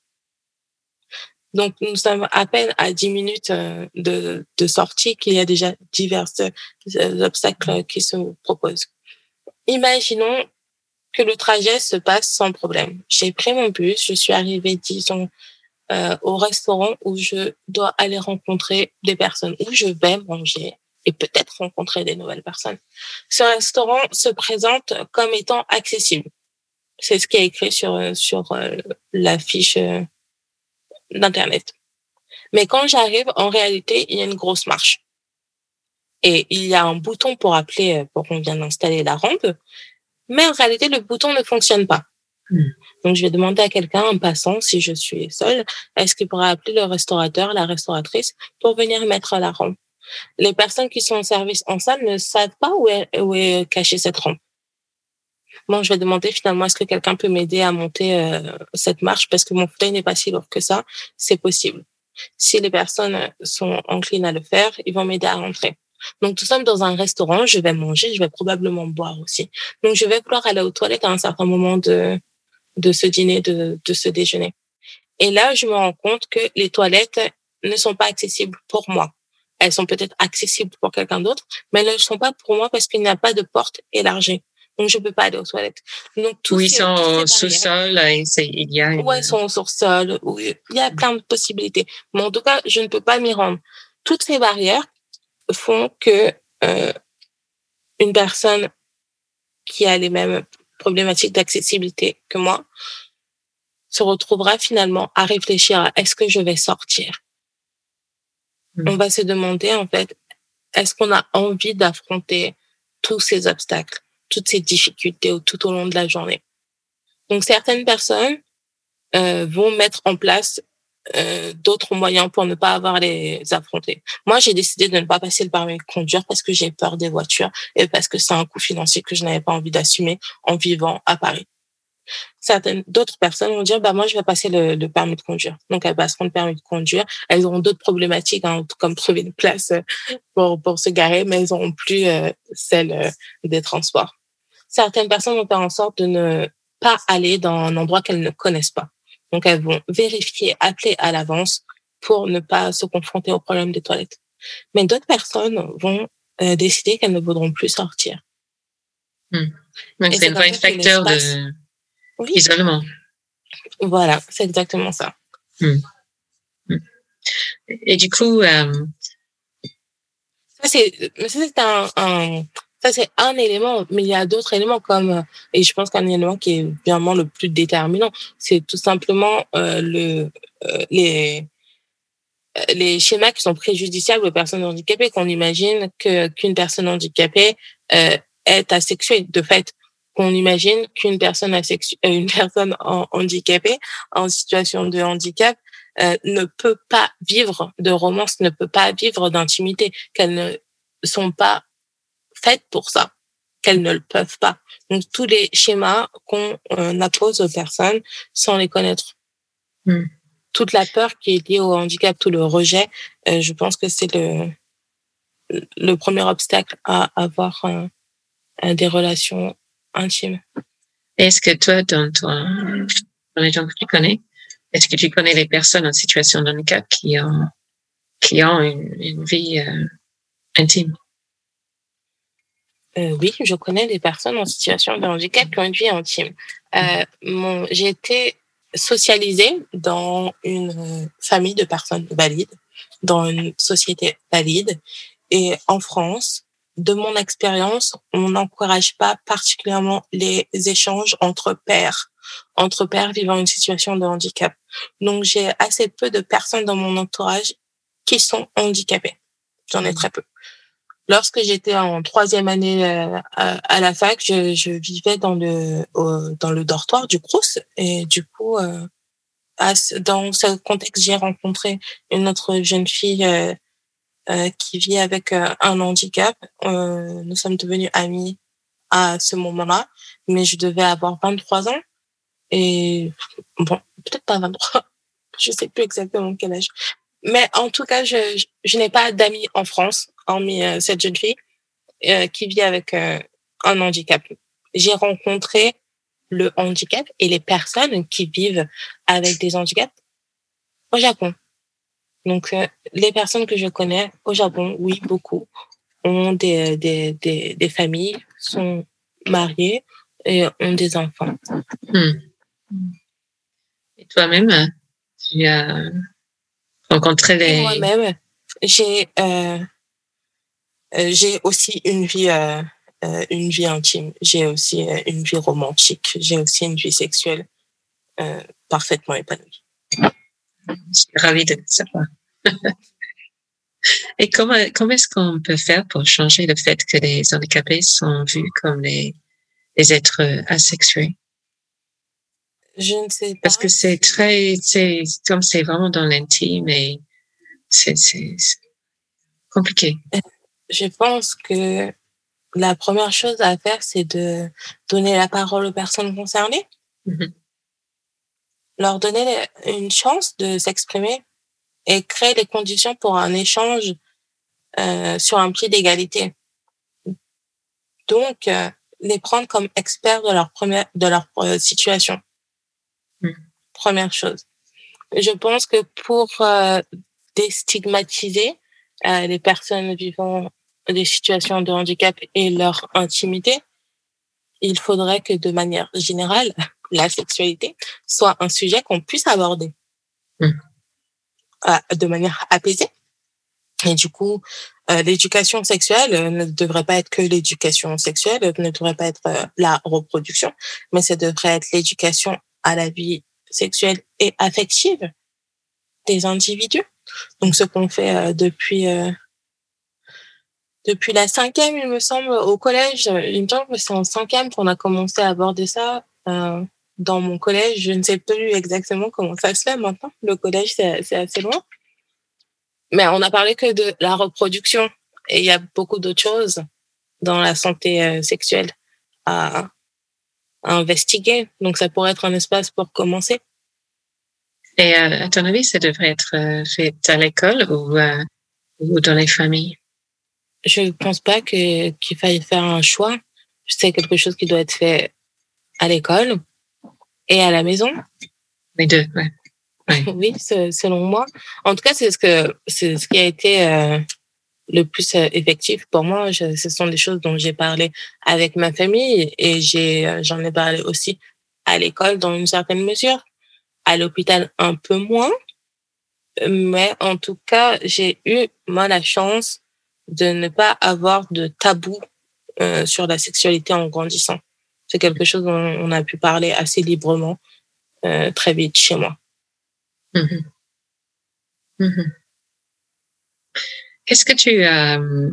Donc, nous sommes à peine à 10 minutes euh, de, de sortie qu'il y a déjà divers euh, obstacles qui se proposent. Imaginons que le trajet se passe sans problème. J'ai pris mon bus, je suis arrivée, disons, euh, au restaurant où je dois aller rencontrer des personnes, où je vais manger et peut-être rencontrer des nouvelles personnes. Ce restaurant se présente comme étant accessible. C'est ce qui est écrit sur sur euh, la fiche euh, d'internet. Mais quand j'arrive, en réalité, il y a une grosse marche. Et il y a un bouton pour appeler, euh, pour qu'on vienne installer la rampe. Mais en réalité, le bouton ne fonctionne pas. Hmm. Donc, je vais demander à quelqu'un en passant, si je suis seule, est-ce qu'il pourrait appeler le restaurateur, la restauratrice, pour venir mettre la rampe? Les personnes qui sont en service en salle ne savent pas où est, où est cachée cette rampe. Bon, je vais demander finalement est-ce que quelqu'un peut m'aider à monter euh, cette marche? Parce que mon fauteuil n'est pas si lourd que ça. C'est possible. Si les personnes sont enclines à le faire, ils vont m'aider à rentrer. Donc, nous sommes dans un restaurant, je vais manger, je vais probablement boire aussi. Donc, je vais vouloir aller aux toilettes à un certain moment de, de ce dîner, de, de ce déjeuner. Et là, je me rends compte que les toilettes ne sont pas accessibles pour moi elles sont peut-être accessibles pour quelqu'un d'autre, mais elles ne sont pas pour moi parce qu'il n'y a pas de porte élargie. Donc, je peux pas aller aux toilettes. Donc, tous oui, ils sont au sous-sol, il y a une... Ouais, ils sont au sous-sol, il y a plein de possibilités. Mais en tout cas, je ne peux pas m'y rendre. Toutes ces barrières font que euh, une personne qui a les mêmes problématiques d'accessibilité que moi se retrouvera finalement à réfléchir à est-ce que je vais sortir? On mm. va se demander en fait, est-ce qu'on a envie d'affronter tous ces obstacles, toutes ces difficultés tout au long de la journée. Donc certaines personnes euh, vont mettre en place euh, d'autres moyens pour ne pas avoir les affronter. Moi, j'ai décidé de ne pas passer le permis de conduire parce que j'ai peur des voitures et parce que c'est un coût financier que je n'avais pas envie d'assumer en vivant à Paris. Certaines d'autres personnes vont dire bah moi je vais passer le, le, permis de conduire. Donc elles passeront le permis de conduire. Elles auront d'autres problématiques hein, comme trouver une place pour pour se garer, mais elles n'auront plus euh, celle euh, des transports. Certaines personnes vont faire en sorte de ne pas aller dans un endroit qu'elles ne connaissent pas. Donc, elles vont vérifier, appeler à l'avance pour ne pas se confronter au problème des toilettes. Mais d'autres personnes vont euh, décider qu'elles ne voudront plus sortir. Hmm. Donc, c'est un facteur de isolement. Voilà, c'est exactement ça. Hmm. Hmm. Et du coup, euh... ça c'est un, un, ça, c'est un élément, mais il y a d'autres éléments comme, et je pense qu'un élément qui est vraiment le plus déterminant, c'est tout simplement euh, le, euh, les, les schémas qui sont préjudiciables aux personnes handicapées, qu'on imagine que qu'une personne handicapée euh, est asexuée. De fait, qu'on imagine qu'une personne asexuée, euh, une personne handicapée en situation de handicap euh, ne peut pas vivre de romance, ne peut pas vivre d'intimité, qu'elles ne sont pas faites pour ça, qu'elles ne le peuvent pas. Donc tous les schémas qu'on euh, impose aux personnes sans les connaître. Hmm. Toute la peur qui est liée au handicap, tout le rejet, euh, je pense que c'est le le premier obstacle à avoir euh, des relations intimes. Est-ce que toi, dans, toi, dans les gens que tu connais, est-ce que tu connais les personnes en situation de handicap qui ont, qui ont une, une vie euh, intime? Euh, oui, je connais des personnes en situation de handicap qui ont une vie intime. Euh, j'ai été socialisée dans une famille de personnes valides, dans une société valide. Et en France, de mon expérience, on n'encourage pas particulièrement les échanges entre pairs, entre pairs vivant une situation de handicap. Donc, j'ai assez peu de personnes dans mon entourage qui sont handicapées. J'en ai très peu lorsque j'étais en troisième année euh, à, la fac, je, je vivais dans le dans le dortoir du Crous et du coup, euh, à, dans ce contexte, j'ai rencontré une autre jeune fille euh, euh qui vit avec euh, un handicap. nous sommes devenus amis à ce moment-là, mais je devais avoir 23 ans et bon, peut-être pas 23, [laughs] je sais plus exactement quel âge. Mais en tout cas, je, je, je n'ai pas d'amis en France hormis euh, cette jeune fille euh, qui vit avec euh, un handicap. J'ai rencontré le handicap et les personnes qui vivent avec des handicaps au Japon. Donc, les personnes que je connais au Japon, oui, beaucoup, ont des, des, des, des familles, sont mariées et ont des enfants. Hmm. Et toi-même, tu as rencontré les... Moi-même, j'ai euh, euh, j'ai aussi une vie, euh, euh, une vie intime. J'ai aussi une vie romantique. J'ai aussi une vie sexuelle parfaitement épanouie. Je suis ravie de savoir. [laughs] Et comment, comment est-ce qu'on peut faire pour changer le fait que les handicapés sont vus comme les, les êtres asexués? Je ne sais pas. Parce que c'est très, c'est, comme c'est vraiment dans l'intime et c'est, c'est compliqué je pense que la première chose à faire, c'est de donner la parole aux personnes concernées, mm-hmm. leur donner une chance de s'exprimer et créer les conditions pour un échange euh, sur un pied d'égalité. Donc, euh, les prendre comme experts de leur première, de leur euh, situation. Mm. Première chose. Je pense que pour euh, déstigmatiser euh, les personnes vivant des situations de handicap et leur intimité, il faudrait que de manière générale, la sexualité soit un sujet qu'on puisse aborder mmh. de manière apaisée. Et du coup, euh, l'éducation sexuelle ne devrait pas être que l'éducation sexuelle, ne devrait pas être euh, la reproduction, mais ça devrait être l'éducation à la vie sexuelle et affective des individus. Donc, ce qu'on fait euh, depuis depuis la cinquième, il me semble, au collège. Il me semble que c'est en cinquième qu'on a commencé à aborder ça. Euh, dans mon collège. Je ne sais plus exactement comment ça se fait maintenant. Le collège, c'est assez loin. Mais on a parlé que de la reproduction. Et il y a beaucoup d'autres choses dans la santé euh, sexuelle à, investiguer. Donc, ça pourrait être un espace pour commencer. Et euh, à ton avis, ça devrait être euh, fait à l'école ou, ou dans les familles? Je ne pense pas que qu'il faille faire un choix. C'est quelque chose qui doit être fait à l'école et à la maison. Les deux, ouais. [laughs] oui, selon moi. En tout cas, c'est ce que c'est ce qui a été euh, le plus euh, effectif pour moi. Je, ce sont des choses dont j'ai parlé avec ma famille et j'ai euh, j'en ai parlé aussi à l'école dans une certaine mesure, à l'hôpital un peu moins. Mais en tout cas, j'ai eu moi la chance de ne pas avoir de tabou euh, sur la sexualité en grandissant. C'est quelque chose dont on a pu parler assez librement euh, très vite chez moi. Mm-hmm. Mm-hmm. Qu'est-ce que tu as euh,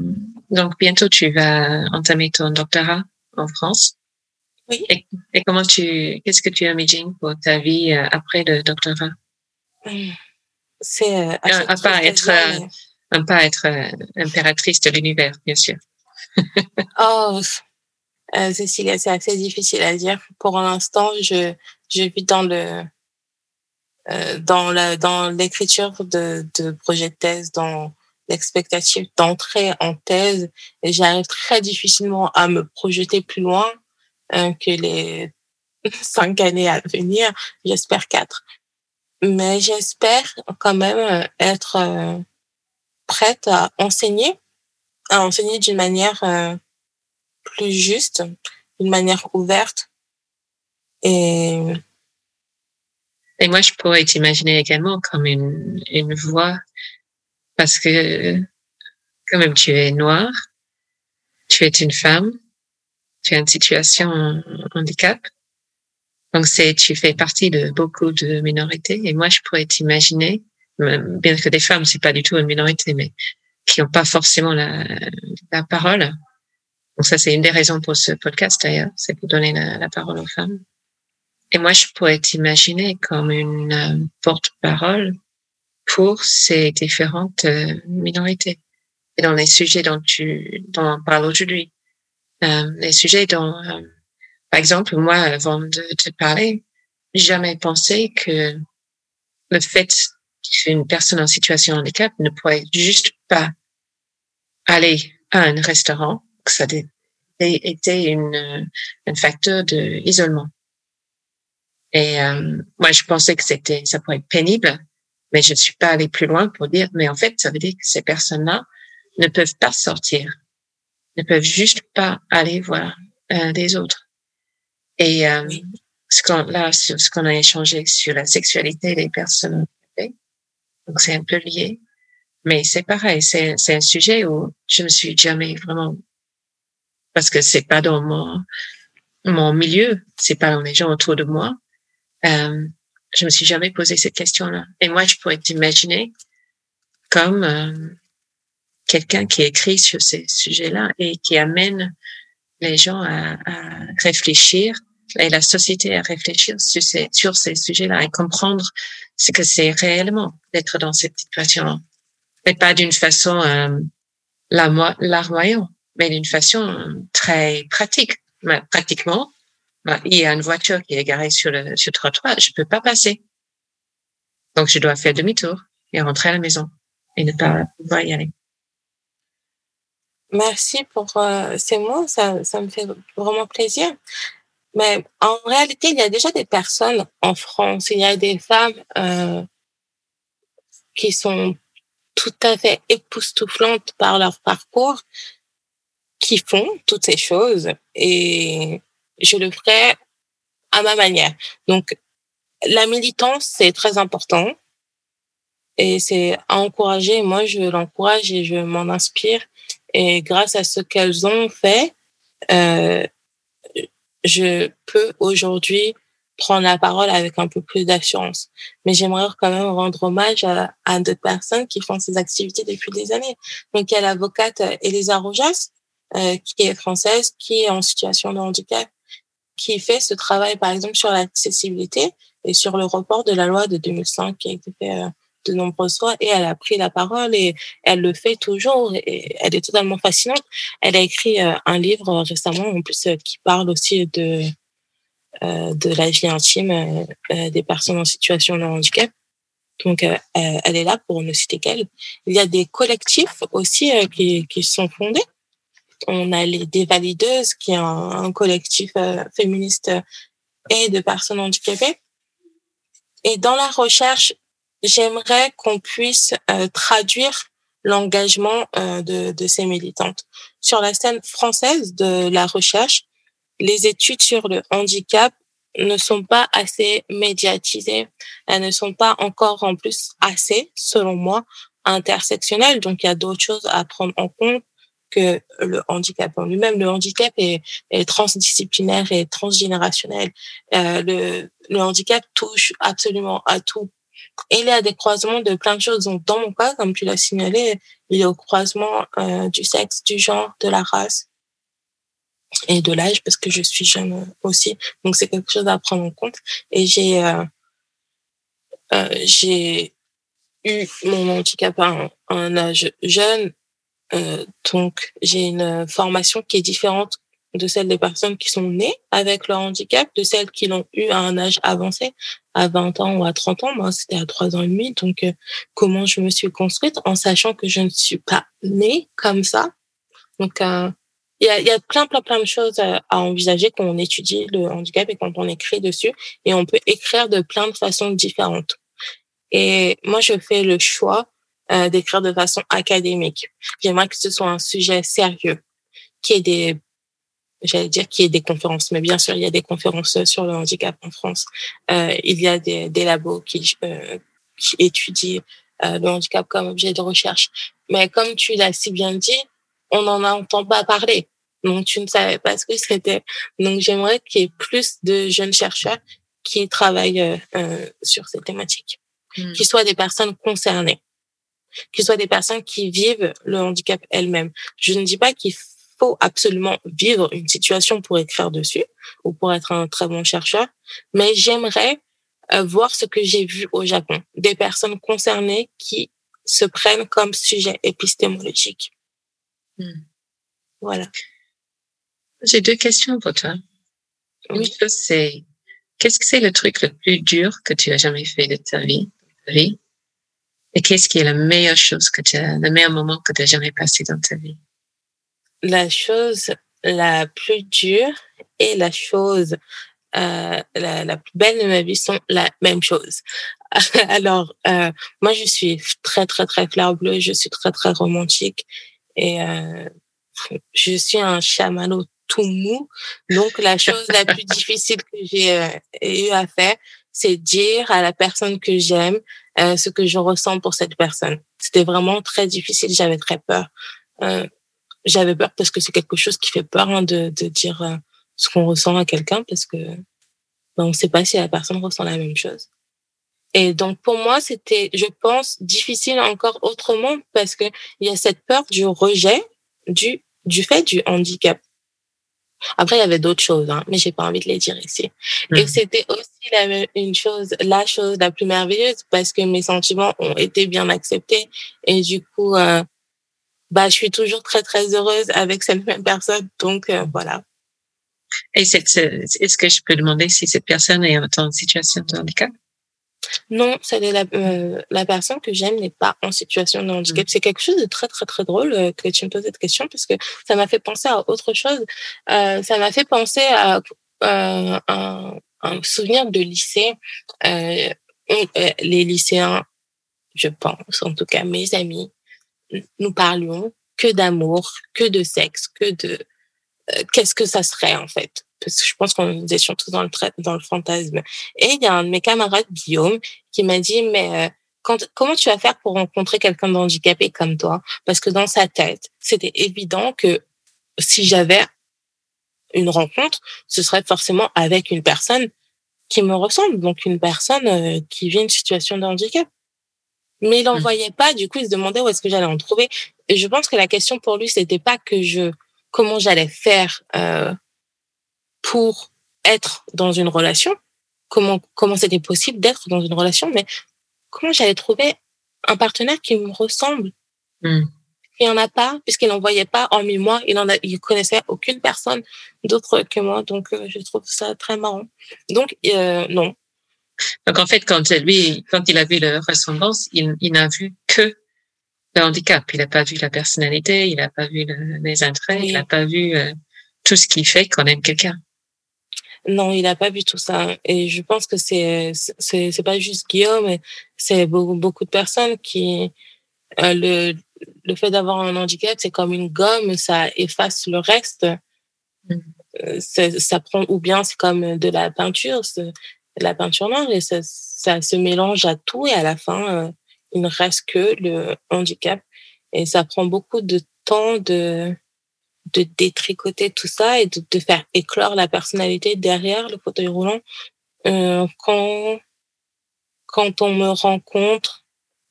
donc bientôt tu vas entamer ton doctorat en France? Oui. Et, comment tu qu'est-ce que tu imagines pour ta vie euh, après le doctorat? C'est euh, à, pas être à pas être impératrice de l'univers, bien sûr. [laughs] oh, euh, Cécilia, c'est assez difficile à dire. Pour l'instant, je je vis dans le euh, dans la dans l'écriture de de projet de thèse, dans l'expectative d'entrer en thèse, et j'arrive très difficilement à me projeter plus loin euh, que les [laughs] cinq années à venir. J'espère quatre, mais j'espère quand même être euh, prête à enseigner, à enseigner d'une manière euh, plus juste, d'une manière ouverte. Et, moi, je pourrais t'imaginer également comme une, une voix, parce que quand même, tu es noire, tu es une femme, tu as une situation handicap. Donc, c'est, tu fais partie de beaucoup de minorités. Et moi, je pourrais t'imaginer, bien que des femmes, c'est pas du tout une minorité, mais qui n'ont pas forcément la, la parole, donc ça, c'est une des raisons pour ce podcast d'ailleurs, c'est pour donner la, parole aux femmes. Et moi, je pourrais t'imaginer comme une euh, porte-parole pour ces différentes euh, minorités. Et dans les sujets dont tu dont on parle aujourd'hui, euh, les sujets dont, par exemple, moi, avant de te parler, jamais pensé que le fait qu'une personne en situation handicap ne pourrait juste pas aller à un restaurant que ça était une, un facteur de isolement. Et euh, moi, je pensais que c'était, ça pourrait être pénible, mais je ne suis pas allée plus loin pour dire, mais en fait, ça veut dire que ces personnes-là ne peuvent pas sortir, ne peuvent juste pas aller voir euh, autres. Et euh, ce qu'on là, ce qu'on a échangé sur la sexualité des personnes donc c'est un peu lié, mais c'est pareil, c'est c'est un sujet où je me suis jamais vraiment parce que c'est pas dans mon mon milieu, c'est pas dans les gens autour de moi. Euh, je me suis jamais posé cette question-là. Et moi, je pourrais t'imaginer comme euh, quelqu'un qui écrit sur ces sujets-là et qui amène les gens à, à, réfléchir et la société à réfléchir sur ces, sur ces sujets-là et comprendre ce que c'est réellement d'être dans cette situation-là. Mais pas d'une façon euh, larmoyante mais d'une façon très pratique. pratiquement, bah, il y a une voiture qui est garée sur le, sur le trottoir, je peux pas passer. Donc, je dois faire demi-tour et rentrer à la maison et ne pas pouvoir y aller. Merci pour euh, ces mots, ça, ça me fait vraiment plaisir. Mais en réalité, il y a déjà des personnes en France, il y a des femmes euh, qui sont tout à fait époustouflantes par leur parcours, qui font toutes ces choses et je le ferai à ma manière. Donc, la militance, c'est très important et c'est à encourager. Moi, je l'encourage et je m'en inspire. Et grâce à ce qu'elles ont fait, euh, je peux aujourd'hui prendre la parole avec un peu plus d'assurance. Mais j'aimerais quand même rendre hommage à, d'autres personnes qui font ces activités depuis des années. Donc, il y a l'avocate Elisa Rojas, euh, qui est française, qui est en situation de handicap qui fait ce travail, par exemple, sur l'accessibilité et sur le report de la loi de 2005 qui a été fait euh, de nombreuses fois et elle a pris la parole et elle le fait toujours et elle est totalement fascinante. Elle a écrit euh, un livre récemment en plus euh, qui parle aussi de de la vie intime des personnes en situation de handicap. Donc elle est là pour ne citer qu'elle. Il y a des collectifs aussi qui qui sont fondés on a les Dévalideuses, qui est un, collectif euh, féministe et de personnes handicapées. Et dans la recherche, j'aimerais qu'on puisse euh, traduire l'engagement euh, de, de ces militantes. Sur la scène française de la recherche, les études sur le handicap ne sont pas assez médiatisées. Elles ne sont pas encore en plus assez, selon moi, intersectionnelles. Donc, il y a d'autres choses à prendre en compte que le handicap en lui-même. Le handicap est, transdisciplinaire et transgénérationnel. Euh, le, le handicap touche absolument à tout. Et il y a des croisements de plein de choses. Donc, dans mon cas, comme tu l'as signalé, il y a au croisement euh, du sexe, du genre, de la race et de l'âge, parce que je suis jeune aussi. Donc, c'est quelque chose à prendre en compte. Et euh, euh, j'ai eu mon handicap à un âge jeune euh, donc, j'ai une formation qui est différente de celle des personnes qui sont nées avec leur handicap, de celles qui l'ont eu à un âge avancé, à 20 ans ou à 30 ans. Moi, c'était à 3 ans et demi. Donc, euh, comment je me suis construite en sachant que je ne suis pas née comme ça? Donc, euh, il y, a, y a plein, plein, plein de choses à, envisager quand on étudie le handicap et quand on écrit dessus. Et on peut écrire de plein de façons différentes. Et moi, je fais le choix euh, d'écrire de façon académique. J'aimerais que ce soit un sujet sérieux, qui est des, j'allais dire qu'il y ait des conférences, mais bien sûr, il y a des conférences sur le handicap en France. Euh, il y a des, des labos qui, euh, qui étudient euh, le handicap comme objet de recherche. Mais comme tu l'as si bien dit, on n'en entend pas parler. Donc, tu ne savais pas ce que c'était. Donc, j'aimerais qu'il y ait plus de jeunes chercheurs qui travaillent euh, sur ces thématiques, mmh. qui soient des personnes concernées qu'ils soient des personnes qui vivent le handicap elles-mêmes. Je ne dis pas qu'il faut absolument vivre une situation pour écrire dessus ou pour être un très bon chercheur, mais j'aimerais euh, voir ce que j'ai vu au Japon, des personnes concernées qui se prennent comme sujet épistémologique. Hmm. Voilà. J'ai deux questions pour toi. Une chose, c'est qu'est-ce que c'est le truc le plus dur que tu as jamais fait de ta vie? Ta vie? Et qu'est-ce qui est la meilleure chose que tu as, le meilleur moment que tu as jamais passé dans ta vie? La chose la plus dure et la chose euh, la, la, plus belle de ma vie sont la même chose. [laughs] Alors, euh, moi, je suis très, très, très clair bleu, je suis très, très romantique et euh, je suis un chamallow tout mou. Donc, la chose la plus difficile que j'ai euh, eu à faire, c'est dire à la personne que j'aime euh, ce que je ressens pour cette personne. C'était vraiment très difficile, j'avais très peur. J'avais peur parce que c'est quelque chose qui fait peur hein, de, de dire euh, ce qu'on ressent à quelqu'un parce que ben, on ne sait pas si la personne ressent la même chose. Et donc pour moi, c'était, je pense, difficile encore autrement parce que il y a cette peur du rejet du du fait du handicap. Après, il y avait d'autres choses, hein, mais j'ai pas envie de les dire ici. Et hmm. c'était aussi la, une chose, la chose la plus merveilleuse parce que mes sentiments ont été bien acceptés et du coup, euh, bah, je suis toujours très très heureuse avec cette même personne. Donc euh, voilà. Et est-ce que je peux demander si cette personne est en situation de handicap? Non, c'est la, euh, la personne que j'aime n'est pas en situation de handicap. Mm. C'est quelque chose de très, très, très drôle euh, que tu me poses cette question parce que ça m'a fait penser à autre chose. Euh, ça m'a fait penser à euh, un, un, souvenir de lycée. Euh, les lycéens, je pense, en tout cas mes amis, nous parlions que d'amour, que de sexe, que de... Qu'est-ce que ça serait en fait? Parce que je pense qu'on étions tous dans le, dans le fantasme. Et il y a un de mes camarades, Guillaume, qui m'a dit, mais euh, quand, comment tu vas faire pour rencontrer quelqu'un d'handicapé comme toi Parce que dans sa tête, c'était évident que si j'avais une rencontre, ce serait forcément avec une personne qui me ressemble, donc une personne euh, qui vit une situation de handicap. Mais il n'en mmh. voyait pas, du coup, il se demandait où est-ce que j'allais en trouver. Et je pense que la question pour lui, c'était pas que je comment j'allais faire euh, pour être dans une relation, comment comment c'était possible d'être dans une relation, mais comment j'allais trouver un partenaire qui me ressemble. Hmm. Il n'y en a pas, puisqu'il n'en voyait pas, hormis moi, il en a, il connaissait aucune personne d'autre que moi, donc euh, je trouve ça très marrant. Donc, euh, non. Donc, en fait, quand lui, quand il a vu leur ressemblance, il, il n'a vu que le handicap. Il n'a pas vu la personnalité, il n'a pas vu le, les intérêts, il n'a pas vu euh, tout ce qui fait qu'on aime quelqu'un. Non, il n'a pas vu tout ça. Et je pense que c'est c'est c'est pas juste Guillaume, c'est beaucoup beaucoup de personnes qui euh, le le fait d'avoir un handicap, c'est comme une gomme, ça efface le reste. Mm. Euh, ça prend ou bien c'est comme de la peinture, la peinture noire et ça ça se mélange à tout et à la fin euh, il ne reste que le handicap et ça prend beaucoup de temps de de détricoter tout ça et de, de faire éclore la personnalité derrière le fauteuil roulant. Euh, quand quand on me rencontre,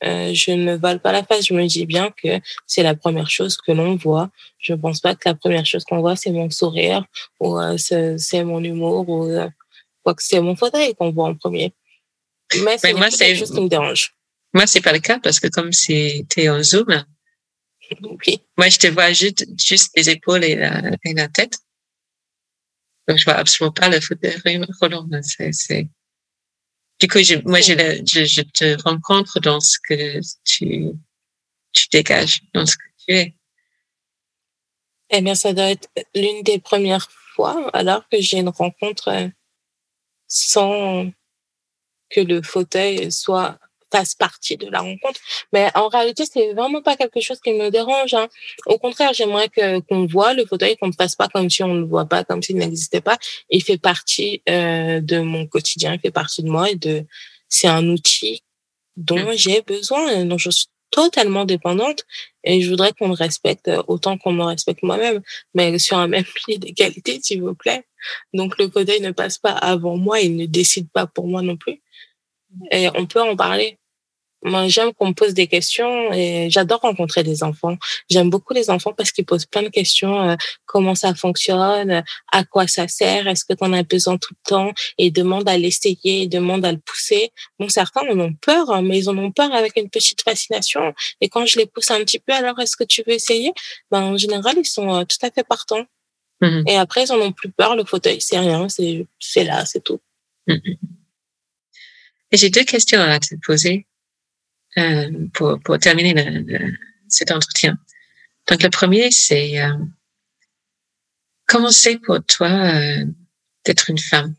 euh, je ne vole pas la face. Je me dis bien que c'est la première chose que l'on voit. Je pense pas que la première chose qu'on voit c'est mon sourire ou euh, c'est mon humour ou euh, quoi que c'est mon fauteuil qu'on voit en premier. Mais c'est moi, chose qui me dérange. Moi, c'est pas le cas parce que comme c'était en zoom, Oui. moi, je te vois juste, juste les épaules et la, et la tête. Donc, je vois absolument pas le fauteuil roulant. C'est, c'est, du coup, je, moi, je, je, je te rencontre dans ce que tu, tu dégages, dans ce que tu es. Eh bien, ça doit être l'une des premières fois alors que j'ai une rencontre euh, sans que le fauteuil soit fasse partie de la rencontre. Mais en réalité, c'est vraiment pas quelque chose qui me dérange. Hein. Au contraire, j'aimerais que qu'on voit le fauteuil, qu'on ne fasse pas comme si on ne le voit pas, comme s'il n'existait pas. Il fait partie euh, de mon quotidien, il fait partie de moi et de. C'est un outil dont Mm. j'ai besoin, dont je suis totalement dépendante et je voudrais qu'on me respecte autant qu'on me respecte moi-même, mais sur un même pied d'égalité, s'il vous plaît. Donc le fauteuil ne passe pas avant moi, il ne décide pas pour moi non plus. Et on peut en parler. Moi, j'aime qu'on me pose des questions et j'adore rencontrer des enfants. J'aime beaucoup les enfants parce qu'ils posent plein de questions. euh, comment ça fonctionne À quoi ça sert Est-ce que tu en as besoin tout le temps Et ils demandent à l'essayer, ils demandent à le pousser. Bon, certains en ont peur, hein, mais ils en ont peur avec une petite fascination. Et quand je les pousse un petit peu, alors est-ce que tu veux essayer? Ben, en général, ils sont euh, tout à fait partants. Mhm. Et après, ils en ont plus peur. Le fauteuil, c'est rien. C'est c'est là, c'est tout. Et j'ai deux questions à te poser euh, pour, pour terminer le- le- cet entretien. Donc, le premier, c'est euh, comment c'est pour toi euh, d'être une femme?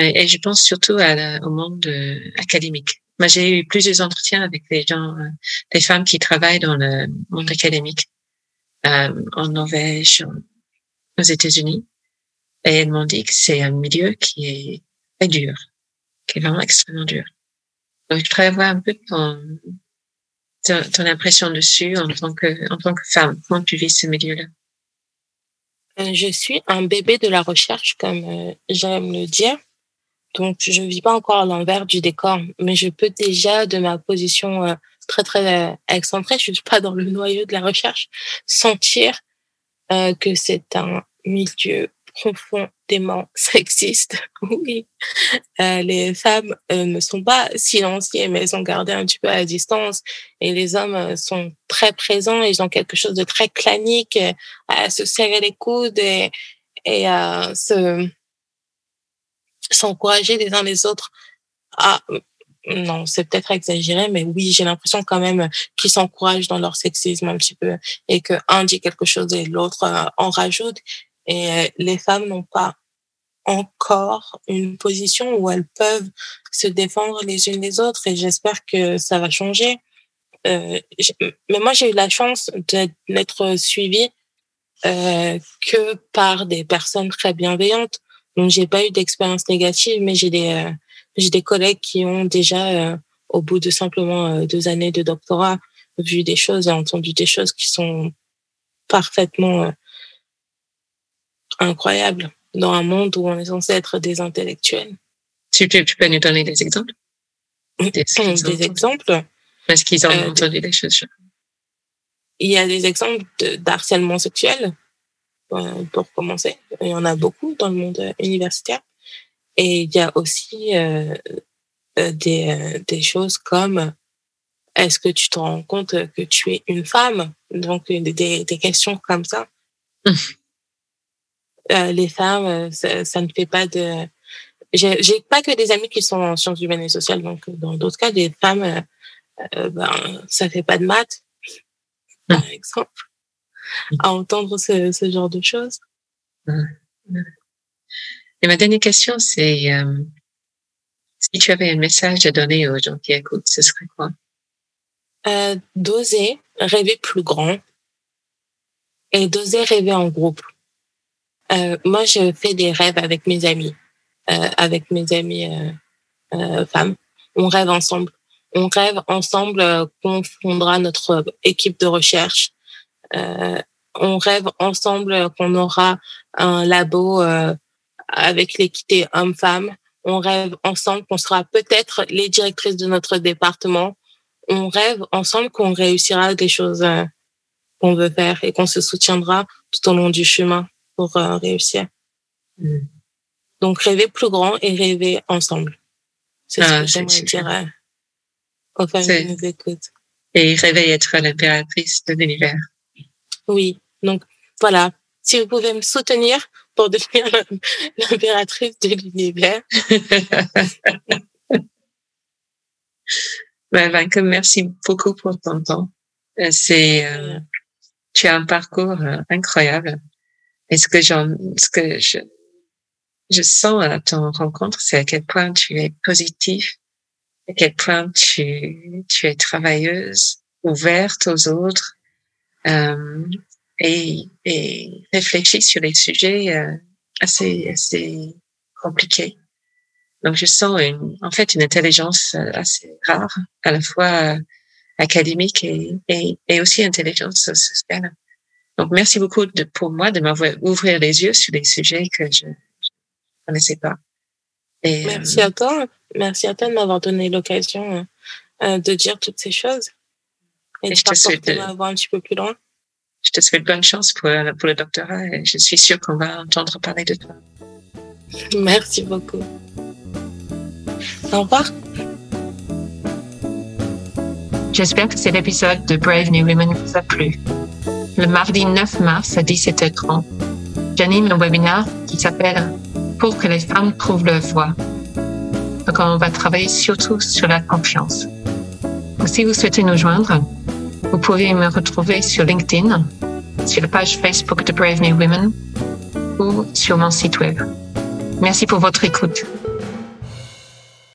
Et je pense surtout à la- au monde euh, académique. Moi, j'ai eu plusieurs entretiens avec des gens, euh, des femmes qui travaillent dans le monde académique euh, en Norvège, aux États-Unis, et elles m'ont dit que c'est un milieu qui est très dur, qui est vraiment extrêmement dur. Donc, je voudrais avoir un peu ton, ton, ton impression dessus en tant que, en tant que femme. Comment tu vis ce milieu-là? Euh, Je suis un bébé de la recherche, comme euh, j'aime le dire. Donc, je vis pas encore à l'envers du décor, mais je peux déjà, de ma position euh, très très excentrée, je suis pas dans le noyau de la recherche, sentir euh, que c'est un milieu profondément [laughs] sexiste. Oui, Euh, les femmes euh, ne sont pas silenciées, mais elles sont gardées un petit peu à distance, et les hommes euh, sont très présents. Ils ont quelque chose de très clanique, euh, à se serrer les coudes et, et à se s'encourager les uns les autres. Ah, non, c'est peut-être exagéré, mais oui, j'ai l'impression quand même qu'ils s'encouragent dans leur sexisme un petit peu et que un dit quelque chose et l'autre euh, en rajoute. Et euh, les femmes n'ont pas encore une position où elles peuvent se défendre les unes les autres et j'espère que ça va changer. Euh, mais moi, j'ai eu la chance d'être suivie euh, que par des personnes très bienveillantes. Donc, j'ai pas eu d'expérience négative, mais j'ai des euh, j'ai des collègues qui ont déjà, euh, au bout de simplement euh, deux années de doctorat, vu des choses et entendu des choses qui sont parfaitement euh, incroyables dans un monde où on est censé être des intellectuels. Tu, tu, tu peux nous donner des exemples? Des, ont Des exemples. Est-ce qu'ils ont Euh, entendu des choses? Il y a des exemples de- d'harcèlement sexuel, pour commencer. Il y en a beaucoup dans le monde euh, universitaire. Et il y a aussi des, des choses comme est-ce que tu te rends compte que tu es une femme? Donc des, des questions comme ça. [laughs] euh, les femmes, ça, ça, ne fait pas de. J'ai pas que des amis qui sont en sciences humaines et sociales, donc dans d'autres cas, des femmes, euh, ben ça fait pas de maths, par exemple. À entendre ce, ce genre de choses. Et ma dernière question, c'est euh, si tu avais un message à donner aux gens qui écoutent, ce serait quoi? Euh, D'oser rêver plus grand et d'oser rêver en groupe. Euh, moi, je fais des rêves avec mes amis, euh, avec mes amis euh, euh femmes. On rêve ensemble. On rêve ensemble qu'on fondera notre équipe de recherche. On rêve ensemble qu'on aura un labo avec l'équité homme-femme. On rêve ensemble qu'on sera peut-être les directrices de notre département. On rêve ensemble qu'on réussira des choses qu'on veut faire et qu'on se soutiendra tout au long du chemin pour euh, réussir. Mm. Donc, rêver plus grand et rêver ensemble. C'est ce ah, que j'aimerais dire euh, aux femmes qui nous écoutent. Et rêver être l'impératrice de l'univers. Oui. Donc, voilà. Si vous pouvez me soutenir pour devenir [laughs] l'impératrice de l'univers. [laughs] ben, merci beaucoup pour ton temps. Euh, c'est, euh, tu as un parcours incroyable. Et ce que j'en, ce que je, je sens à ton rencontre, c'est à quel point tu es positif, à quel point tu, tu es travailleuse, ouverte aux autres, euh, et, et réfléchis sur les sujets euh, assez, assez compliqués. Donc, je sens une, en fait une intelligence euh, assez rare, à la fois euh, académique et, et, et aussi intelligence sociale. Donc, merci beaucoup de, pour moi de m'ouvrir les yeux sur des sujets que je ne connaissais pas. Et, merci euh, à toi. Merci à toi de m'avoir donné l'occasion euh, de dire toutes ces choses. Et, et de t'apporter un petit peu plus loin. Je te souhaite bonne chance pour, pour le doctorat et je suis sûre qu'on va entendre parler de toi. Merci beaucoup. Au revoir. J'espère que cet épisode de Brave New Women vous a plu le mardi 9 mars à 17h30. J'anime un webinaire qui s'appelle Pour que les femmes trouvent leur voix. Donc, on va travailler surtout sur la confiance. si vous souhaitez nous joindre, vous pouvez me retrouver sur LinkedIn, sur la page Facebook de Brave New Women ou sur mon site web. Merci pour votre écoute.